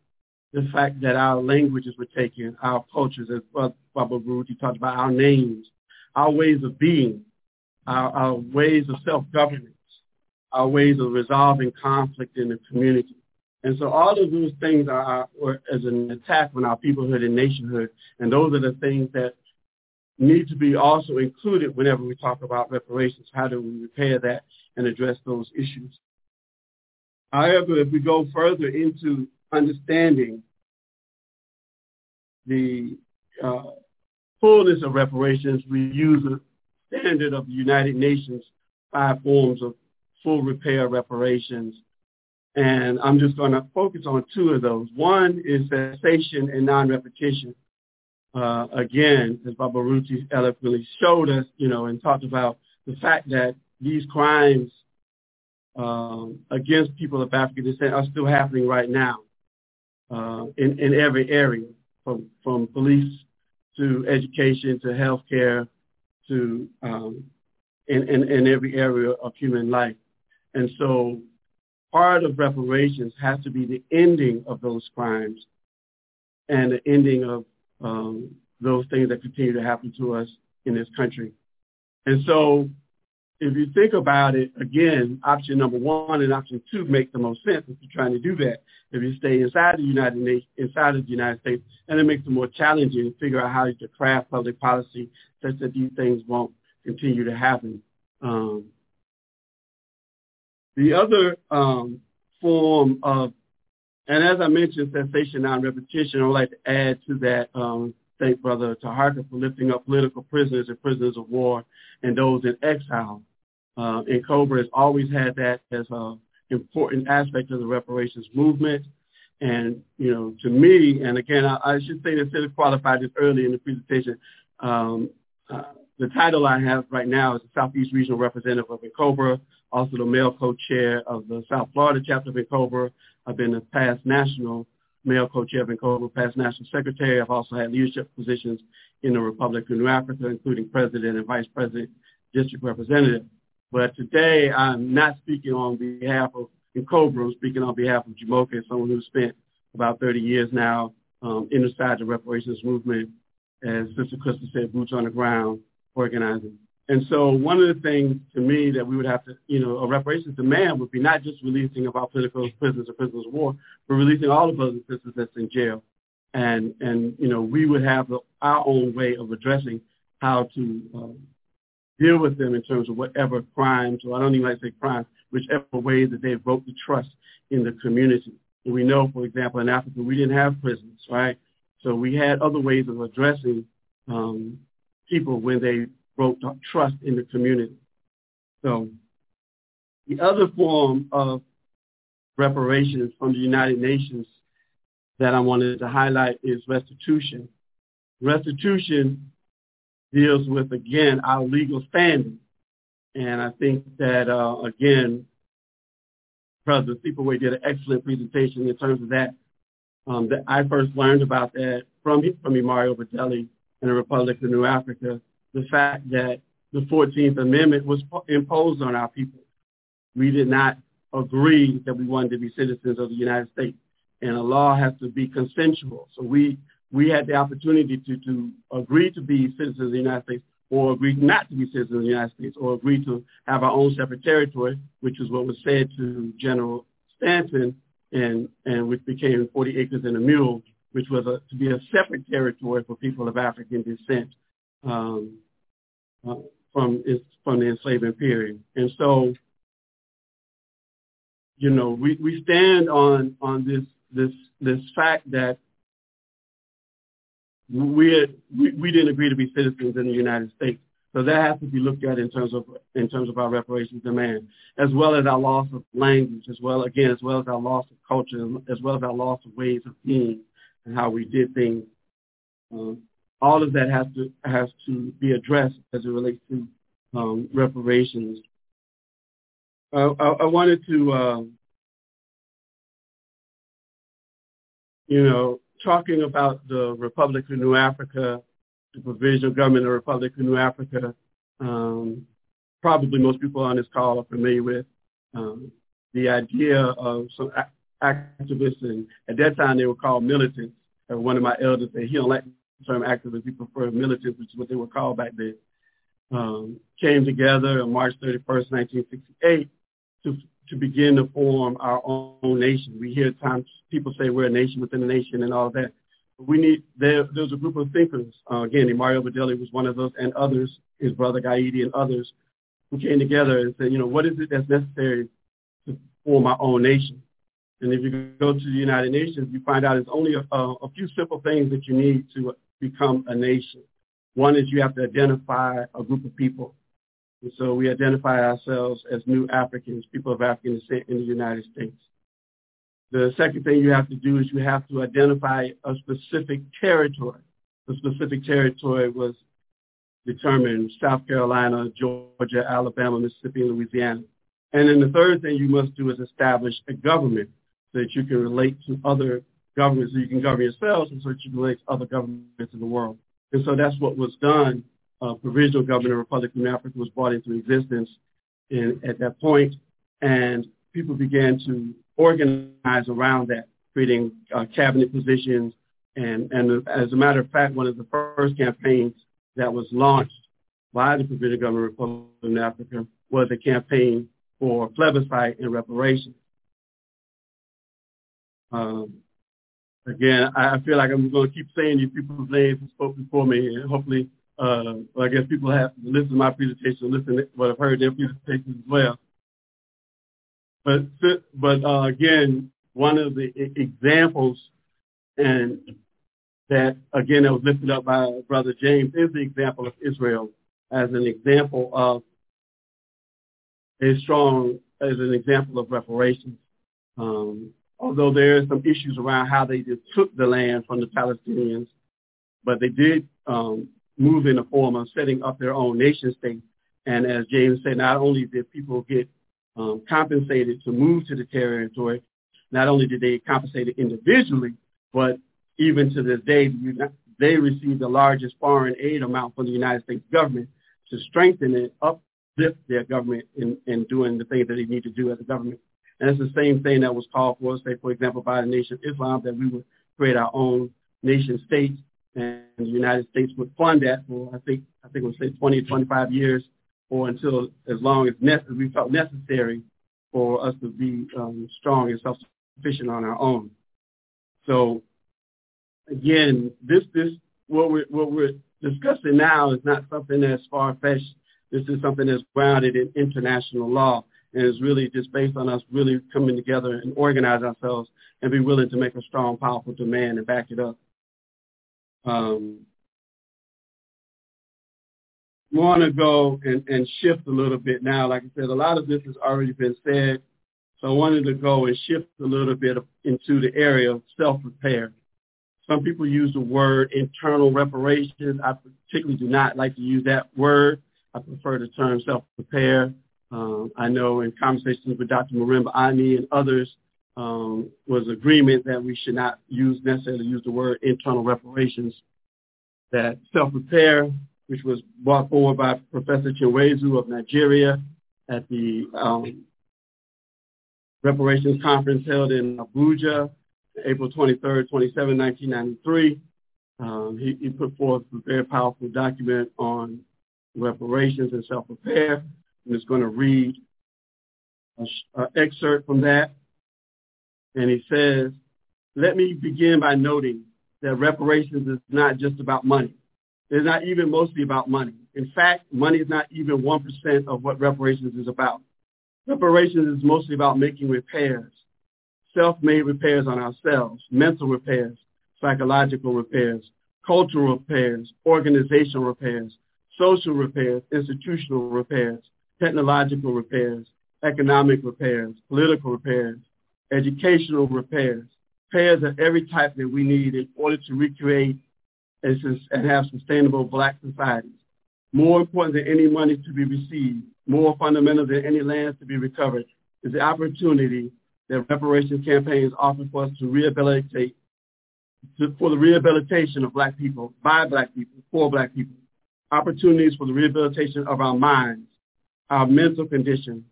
The fact that our languages were taken, our cultures, as Baba Baruti talked about, our names, our ways of being, our, our ways of self-governance, our ways of resolving conflict in the community. And so all of those things are, are as an attack on our peoplehood and nationhood. And those are the things that need to be also included whenever we talk about reparations. How do we repair that and address those issues? However, if we go further into understanding the uh, fullness of reparations, we use a standard of the United Nations, five forms of full repair reparations. And I'm just going to focus on two of those. One is cessation and non-repetition. Uh, again, as Baba Baruti eloquently showed us, you know, and talked about the fact that these crimes um, against people of African descent are still happening right now uh, in, in every area, from, from police to education to healthcare to um, in, in, in every area of human life. And so part of reparations has to be the ending of those crimes and the ending of um, those things that continue to happen to us in this country. And so if you think about it, again, option number one and option two make the most sense if you're trying to do that. If you stay inside the United Nations, inside of the United States, and it makes it more challenging to figure out how to craft public policy such that these things won't continue to happen. Um, the other um, form of, and as I mentioned, cessation, non-repetition, I would like to add to that, um, thank Brother Taharka for lifting up political prisoners and prisoners of war and those in exile. Uh, NCOBRA has always had that as an important aspect of the reparations movement. And, you know, to me, and again, I, I should say this to qualify this early in the presentation, um, uh, the title I have right now is the Southeast Regional Representative of NCOBRA, also the male co-chair of the South Florida chapter of NCOBRA. I've been the past national male co-chair of NCOBRA, past national secretary. I've also had leadership positions in the Republic of New Africa, including president and vice president, district representative. But today, I'm not speaking on behalf of NCOBRA. I'm speaking on behalf of Jamoke, someone who spent about 30 years now um, inside the reparations movement, as Sister Crystal said, boots on the ground, organizing. And so one of the things to me that we would have to, you know, a reparations demand would be not just releasing of our political prisoners or prisoners of war, but releasing all the brothers and sisters that's in jail. And, and you know, we would have our own way of addressing how to um, deal with them in terms of whatever crimes, or I don't even like to say crimes, whichever way that they broke the trust in the community. And we know, for example, in Africa, we didn't have prisons, right? So we had other ways of addressing um, people when they broke trust in the community. So the other form of reparations from the United Nations that I wanted to highlight is restitution. Restitution deals with, again, our legal standing. And I think that, uh, again, President Sipaway did an excellent presentation in terms of that. Um, that I first learned about that from, from Imari Obadele in the Republic of New Africa, the fact that the 14th Amendment was imposed on our people. We did not agree that we wanted to be citizens of the United States. And a law has to be consensual. So we we had the opportunity to, to agree to be citizens of the United States or agree not to be citizens of the United States or agree to have our own separate territory, which is what was said to General Stanton and, and which became 40 acres and a mule, which was a, to be a separate territory for people of African descent um, from, from the enslavement period. And so, you know, we, we stand on, on this, this, this fact that we, we we didn't agree to be citizens in the United States. So that has to be looked at in terms of in terms of our reparations demand, as well as our loss of language, as well again as well as our loss of culture, as well as our loss of ways of being and how we did things. Um, all of that has to has to be addressed as it relates to um, reparations. I, I, wanted to, uh, you know, talking about the Republic of New Africa, the provisional government of the Republic of New Africa, um, probably most people on this call are familiar with um, the idea of some activists, and at that time they were called militants. Uh, one of my elders said he don't like term activists, he preferred militants, which is what they were called back then. Um, came together on March 31st, 1968 to, to begin to form our own nation. We hear times people say we're a nation within a nation and all that. We need there. There's a group of thinkers. Uh, again, Imari Obadele was one of those, and others, his brother Gaidi and others, who came together and said, you know, what is it that's necessary to form our own nation? And if you go to the United Nations, you find out it's only a, a few simple things that you need to become a nation. One is you have to identify a group of people. And so we identify ourselves as new Africans, people of African descent in the United States. The second thing you have to do is you have to identify a specific territory. The specific territory was determined South Carolina, Georgia, Alabama, Mississippi, and Louisiana. And then the third thing you must do is establish a government so that you can relate to other governments, so you can govern yourselves, and so that you can relate to other governments in the world. And so that's what was done. Uh, provisional government of Republic of Africa was brought into existence in, at that point, and people began to organize around that, creating uh, cabinet positions. And, and as a matter of fact, one of the first campaigns that was launched by the provisional government of Republic of Africa was a campaign for plebiscite and reparations. Um, again, I feel like I'm going to keep saying these people's names who spoke before me, and hopefully, uh, well, I guess people have listened to my presentation, listen to what I've heard their presentations as well. But, but uh, again, one of the examples, and that again that was lifted up by Brother James, is the example of Israel as an example of a strong, as an example of reparations. Um, although there are some issues around how they just took the land from the Palestinians, but they did um, move in the form of setting up their own nation state. And as James said, not only did people get um, compensated to move to the territory, not only did they get compensated individually, but even to this day, they received the largest foreign aid amount from the United States government to strengthen and uplift their government in, in doing the things that they need to do as a government. And it's the same thing that was called for, say, for example, by the Nation of Islam, that we would create our own nation state, and the United States would fund that for, I think, I think it would say 20 25 years, or until as long as ne- we felt necessary for us to be um, strong and self-sufficient on our own. So, again, this this what we're what we're discussing now is not something that's far-fetched. This is something that's grounded in international law and it's really just based on us really coming together and organize ourselves and be willing to make a strong, powerful demand and back it up. Um, we want to go and, and shift a little bit now. Like I said, a lot of this has already been said, so I wanted to go and shift a little bit into the area of self-repair. Some people use the word internal reparations. I particularly do not like to use that word. I prefer the term self-repair. Um, I know in conversations with Dr. Marimba Ani and others um, was agreement that we should not use necessarily use the word internal reparations. That self-repair, which was brought forward by Professor Chinweizu of Nigeria at the um, reparations conference held in Abuja, April 23rd, 27, 1993. Um, he, he, put forth a very powerful document on reparations and self-repair. Just going to read an excerpt from that. And he says, let me begin by noting that reparations is not just about money. It's not even mostly about money. In fact, money is not even 1% of what reparations is about. Reparations is mostly about making repairs, self-made repairs on ourselves, mental repairs, psychological repairs, cultural repairs, organizational repairs, social repairs, institutional repairs, technological repairs, economic repairs, political repairs, educational repairs, repairs of every type that we need in order to recreate and have sustainable black societies. More important than any money to be received, more fundamental than any lands to be recovered, is the opportunity that reparations campaigns offer for us to rehabilitate, to, for the rehabilitation of black people, by black people, for black people. Opportunities for the rehabilitation of our minds, our mental condition,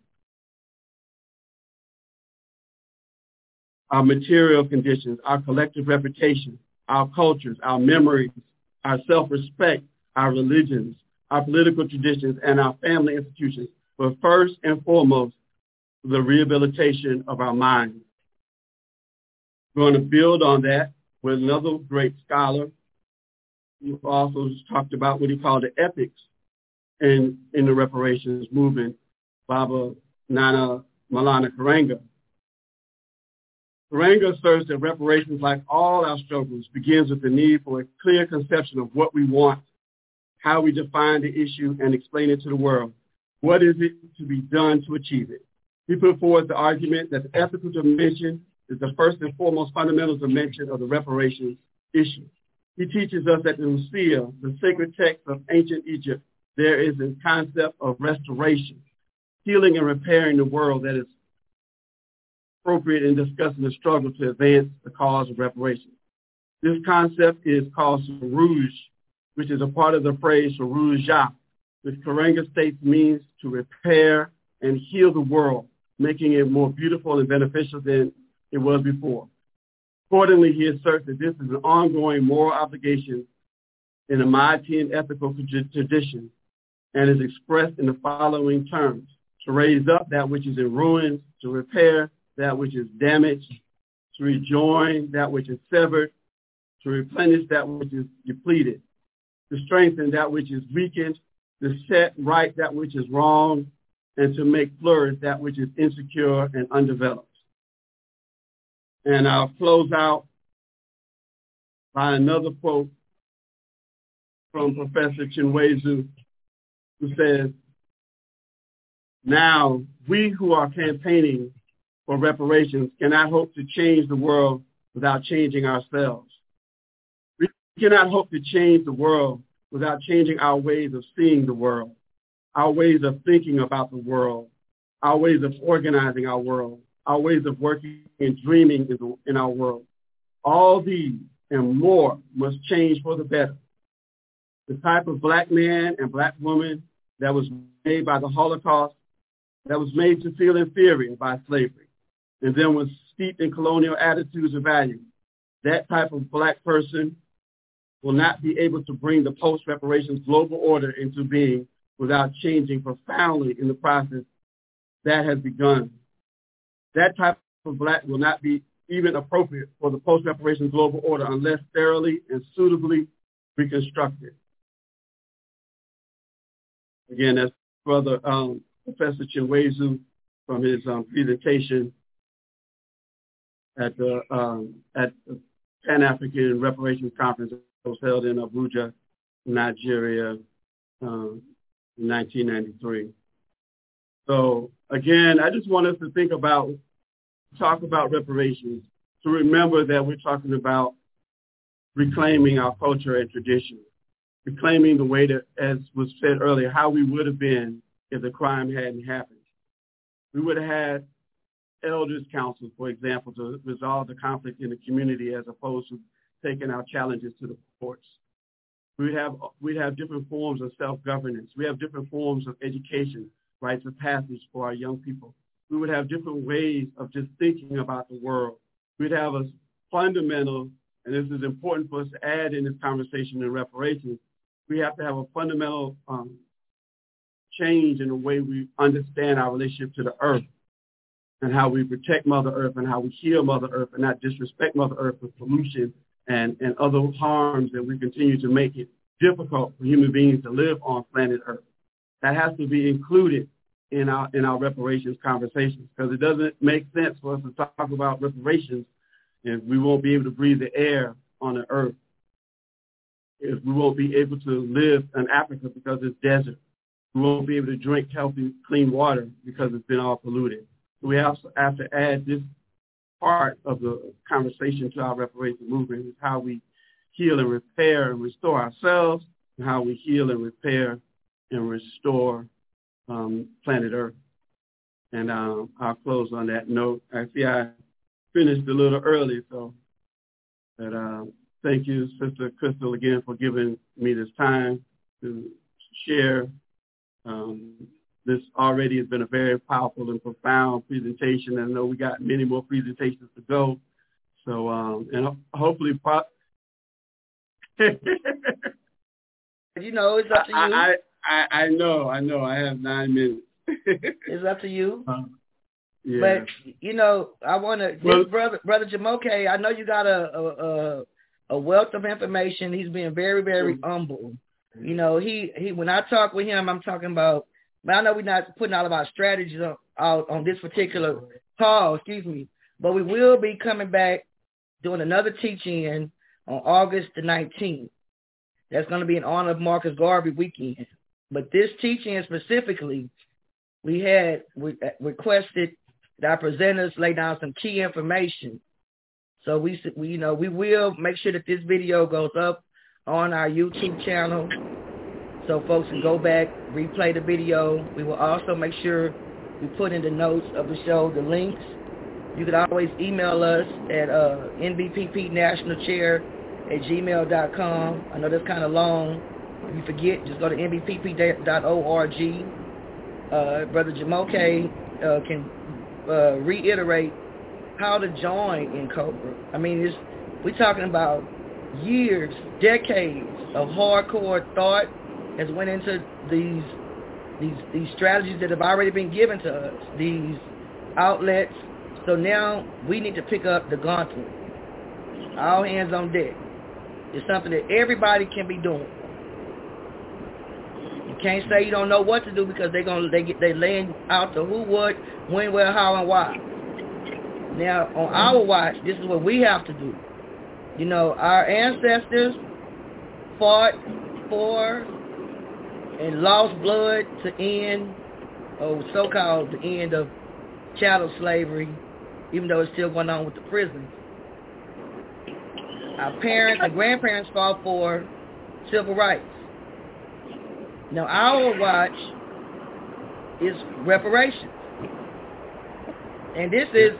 our material conditions, our collective reputation, our cultures, our memories, our self-respect, our religions, our political traditions, and our family institutions. But first and foremost, the rehabilitation of our minds. We're going to build on that with another great scholar who also talked about what he called the ethics in, in the reparations movement, Baba Nana Maulana Karenga. Karenga asserts that reparations, like all our struggles, begins with the need for a clear conception of what we want, how we define the issue, and explain it to the world. What is it to be done to achieve it? He put forward the argument that the ethical dimension is the first and foremost fundamental dimension of the reparations issue. He teaches us that in Husia, the sacred text of ancient Egypt, there is a concept of restoration, healing and repairing the world that is appropriate in discussing the struggle to advance the cause of reparations. This concept is called Serudj, which is a part of the phrase Sarouja, which Karenga states means to repair and heal the world, making it more beautiful and beneficial than it was before. Accordingly, he asserts that this is an ongoing moral obligation in the Maatian ethical tradition and is expressed in the following terms. To raise up that which is in ruins, to repair that which is damaged, to rejoin that which is severed, to replenish that which is depleted, to strengthen that which is weakened, to set right that which is wrong, and to make flourish that which is insecure and undeveloped. And I'll close out by another quote from Professor Chinweizu, who says, now we who are campaigning for reparations cannot hope to change the world without changing ourselves. We cannot hope to change the world without changing our ways of seeing the world, our ways of thinking about the world, our ways of organizing our world, our ways of working and dreaming in, the, in our world. All these and more must change for the better. The type of black man and black woman that was made by the Holocaust, that was made to feel inferior by slavery, and then was steeped in colonial attitudes and values. That type of black person will not be able to bring the post-reparations global order into being without changing profoundly in the process that has begun. That type of black will not be even appropriate for the post-reparations global order unless thoroughly and suitably reconstructed. Again, that's Brother um, Professor Chinweizu from his um, presentation at the um, at the Pan African Reparations Conference that was held in Abuja, Nigeria, um, in 1993. So again, I just want us to think about, talk about reparations, to remember that we're talking about reclaiming our culture and tradition, reclaiming the way that, as was said earlier, how we would have been if the crime hadn't happened. We would have had elders councils, for example, to resolve the conflict in the community as opposed to taking our challenges to the courts. We'd have, we'd have different forms of self-governance. We have different forms of education, rites of passage for our young people. We would have different ways of just thinking about the world. We'd have a fundamental, and this is important for us to add in this conversation in reparations, we have to have a fundamental um, change in the way we understand our relationship to the earth and how we protect Mother Earth and how we heal Mother Earth and not disrespect Mother Earth with pollution and, and other harms that we continue to make it difficult for human beings to live on planet Earth. That has to be included in our in our reparations conversations because it doesn't make sense for us to talk about reparations if we won't be able to breathe the air on the earth. If we won't be able to live in Africa because it's desert. We won't be able to drink healthy, clean water because it's been all polluted. So we also have to add this part of the conversation to our reparations movement is how we heal and repair and restore ourselves and how we heal and repair and restore um, planet Earth. And um, I'll close on that note. I see I finished a little early, so but uh, thank you, Sister Crystal, again for giving me this time to share. Um, this already has been a very powerful and profound presentation. And I know we got many more presentations to go. So, um, and hopefully,
you know, it's up to you.
I, I, I know, I know. I have nine minutes.
it's up to you.
Um, Yeah.
But you know, I want to,
Well-
brother, brother Jamoke. I know you got a, a a a wealth of information. He's being very, very humble. You know, he he. When I talk with him, I'm talking about. But I know we're not putting all of our strategies on, out on this particular call. Excuse me, but we will be coming back doing another teaching on August the 19th. That's going to be in honor of Marcus Garvey weekend. But this teaching specifically, we had we uh, requested that our presenters lay down some key information. So we, we, you know, we will make sure that this video goes up on our YouTube channel, so folks can go back, replay the video. We will also make sure we put in the notes of the show the links. You can always email us at uh, nbppnationalchair at gmail.com. I know that's kind of long. If you forget, just go to nbpp.org. Uh, Brother Jamoke uh, can uh, reiterate how to join NCOBRA. I mean, it's, we're talking about years, decades of hardcore thought has went into these these these strategies that have already been given to us, these outlets. So now we need to pick up the gauntlet. All hands on deck. It's something that everybody can be doing. You can't say you don't know what to do because they're gonna they get they laying out the who, what, when, where, how, and why. Now on our watch, this is what we have to do. You know, our ancestors fought for and lost blood to end, or so-called the end of chattel slavery, even though it's still going on with the prisons. Our parents and grandparents fought for civil rights. Now our watch is reparations. And this is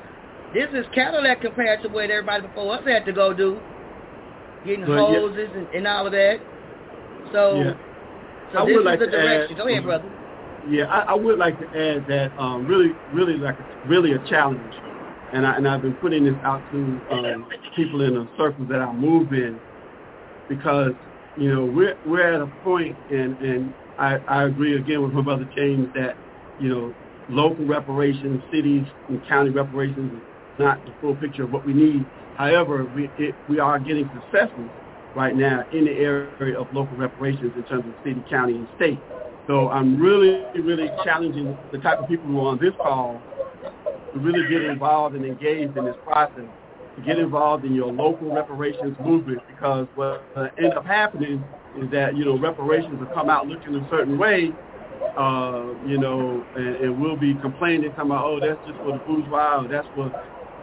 this is Cadillac compared to what everybody before us had to go do. Getting
yeah.
hoses and, and all of that. So
Yeah.
so
I
this
would
is
like
the
to
direction.
add-
Go ahead, brother.
Yeah, I, I would like to add that um, really, really like really a challenge, and I and I've been putting this out to um, people in the circles that I move in, because you know we're we're at a point, and and I, I agree again with my brother James that you know local reparations, cities and county reparations not the full picture of what we need. However, we it, we are getting successes right now in the area of local reparations in terms of city, county, and state. So I'm really, really challenging the type of people who are on this call to really get involved and engaged in this process, to get involved in your local reparations movement because what uh, end up happening is that, you know, reparations will come out looking a certain way, uh, you know, and, and we'll be complaining, talking about, oh, that's just for the bourgeois, or that's for,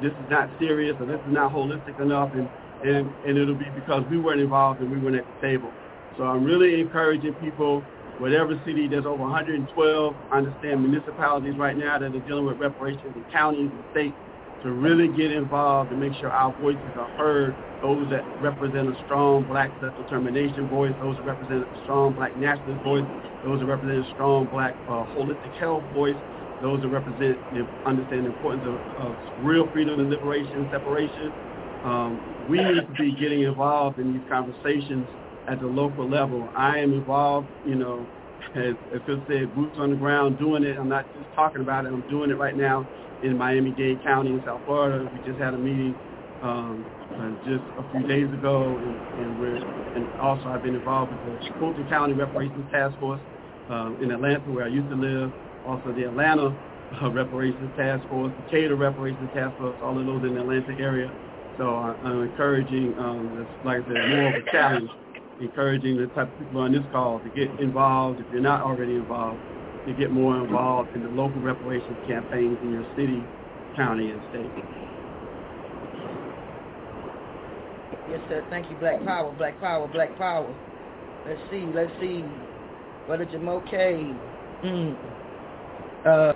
this is not serious, or this is not holistic enough, and, and, and it'll be because we weren't involved and we weren't at the table. So I'm really encouraging people whatever city there's over 112, I understand municipalities right now that are dealing with reparations and counties and states to really get involved and make sure our voices are heard, those that represent a strong black self-determination voice, those that represent a strong black nationalist voice, those that represent a strong black uh, holistic health voice, those that represent the understand the importance of, of real freedom and liberation, separation. Um, we need to be getting involved in these conversations at the local level. I am involved, you know, as, as Phil said, boots on the ground, doing it. I'm not just talking about it. I'm doing it right now in Miami-Dade County in South Florida. We just had a meeting um, uh, just a few days ago, and, and we're and also I've been involved with the Fulton County Reparations Task Force um, in Atlanta, where I used to live. Also, the Atlanta uh, Reparations Task Force, the Cater Reparations Task Force, all of those in the Atlanta area. So I, I'm encouraging, um, this, like I said, more of a challenge encouraging the type of people on this call to get involved, if you're not already involved, to get more involved in the local reparations campaigns in your city, county, and state.
Yes, sir. Thank you, Black Power, Black Power, Black Power. Let's see, let's see. Brother Jamoke. Mm uh,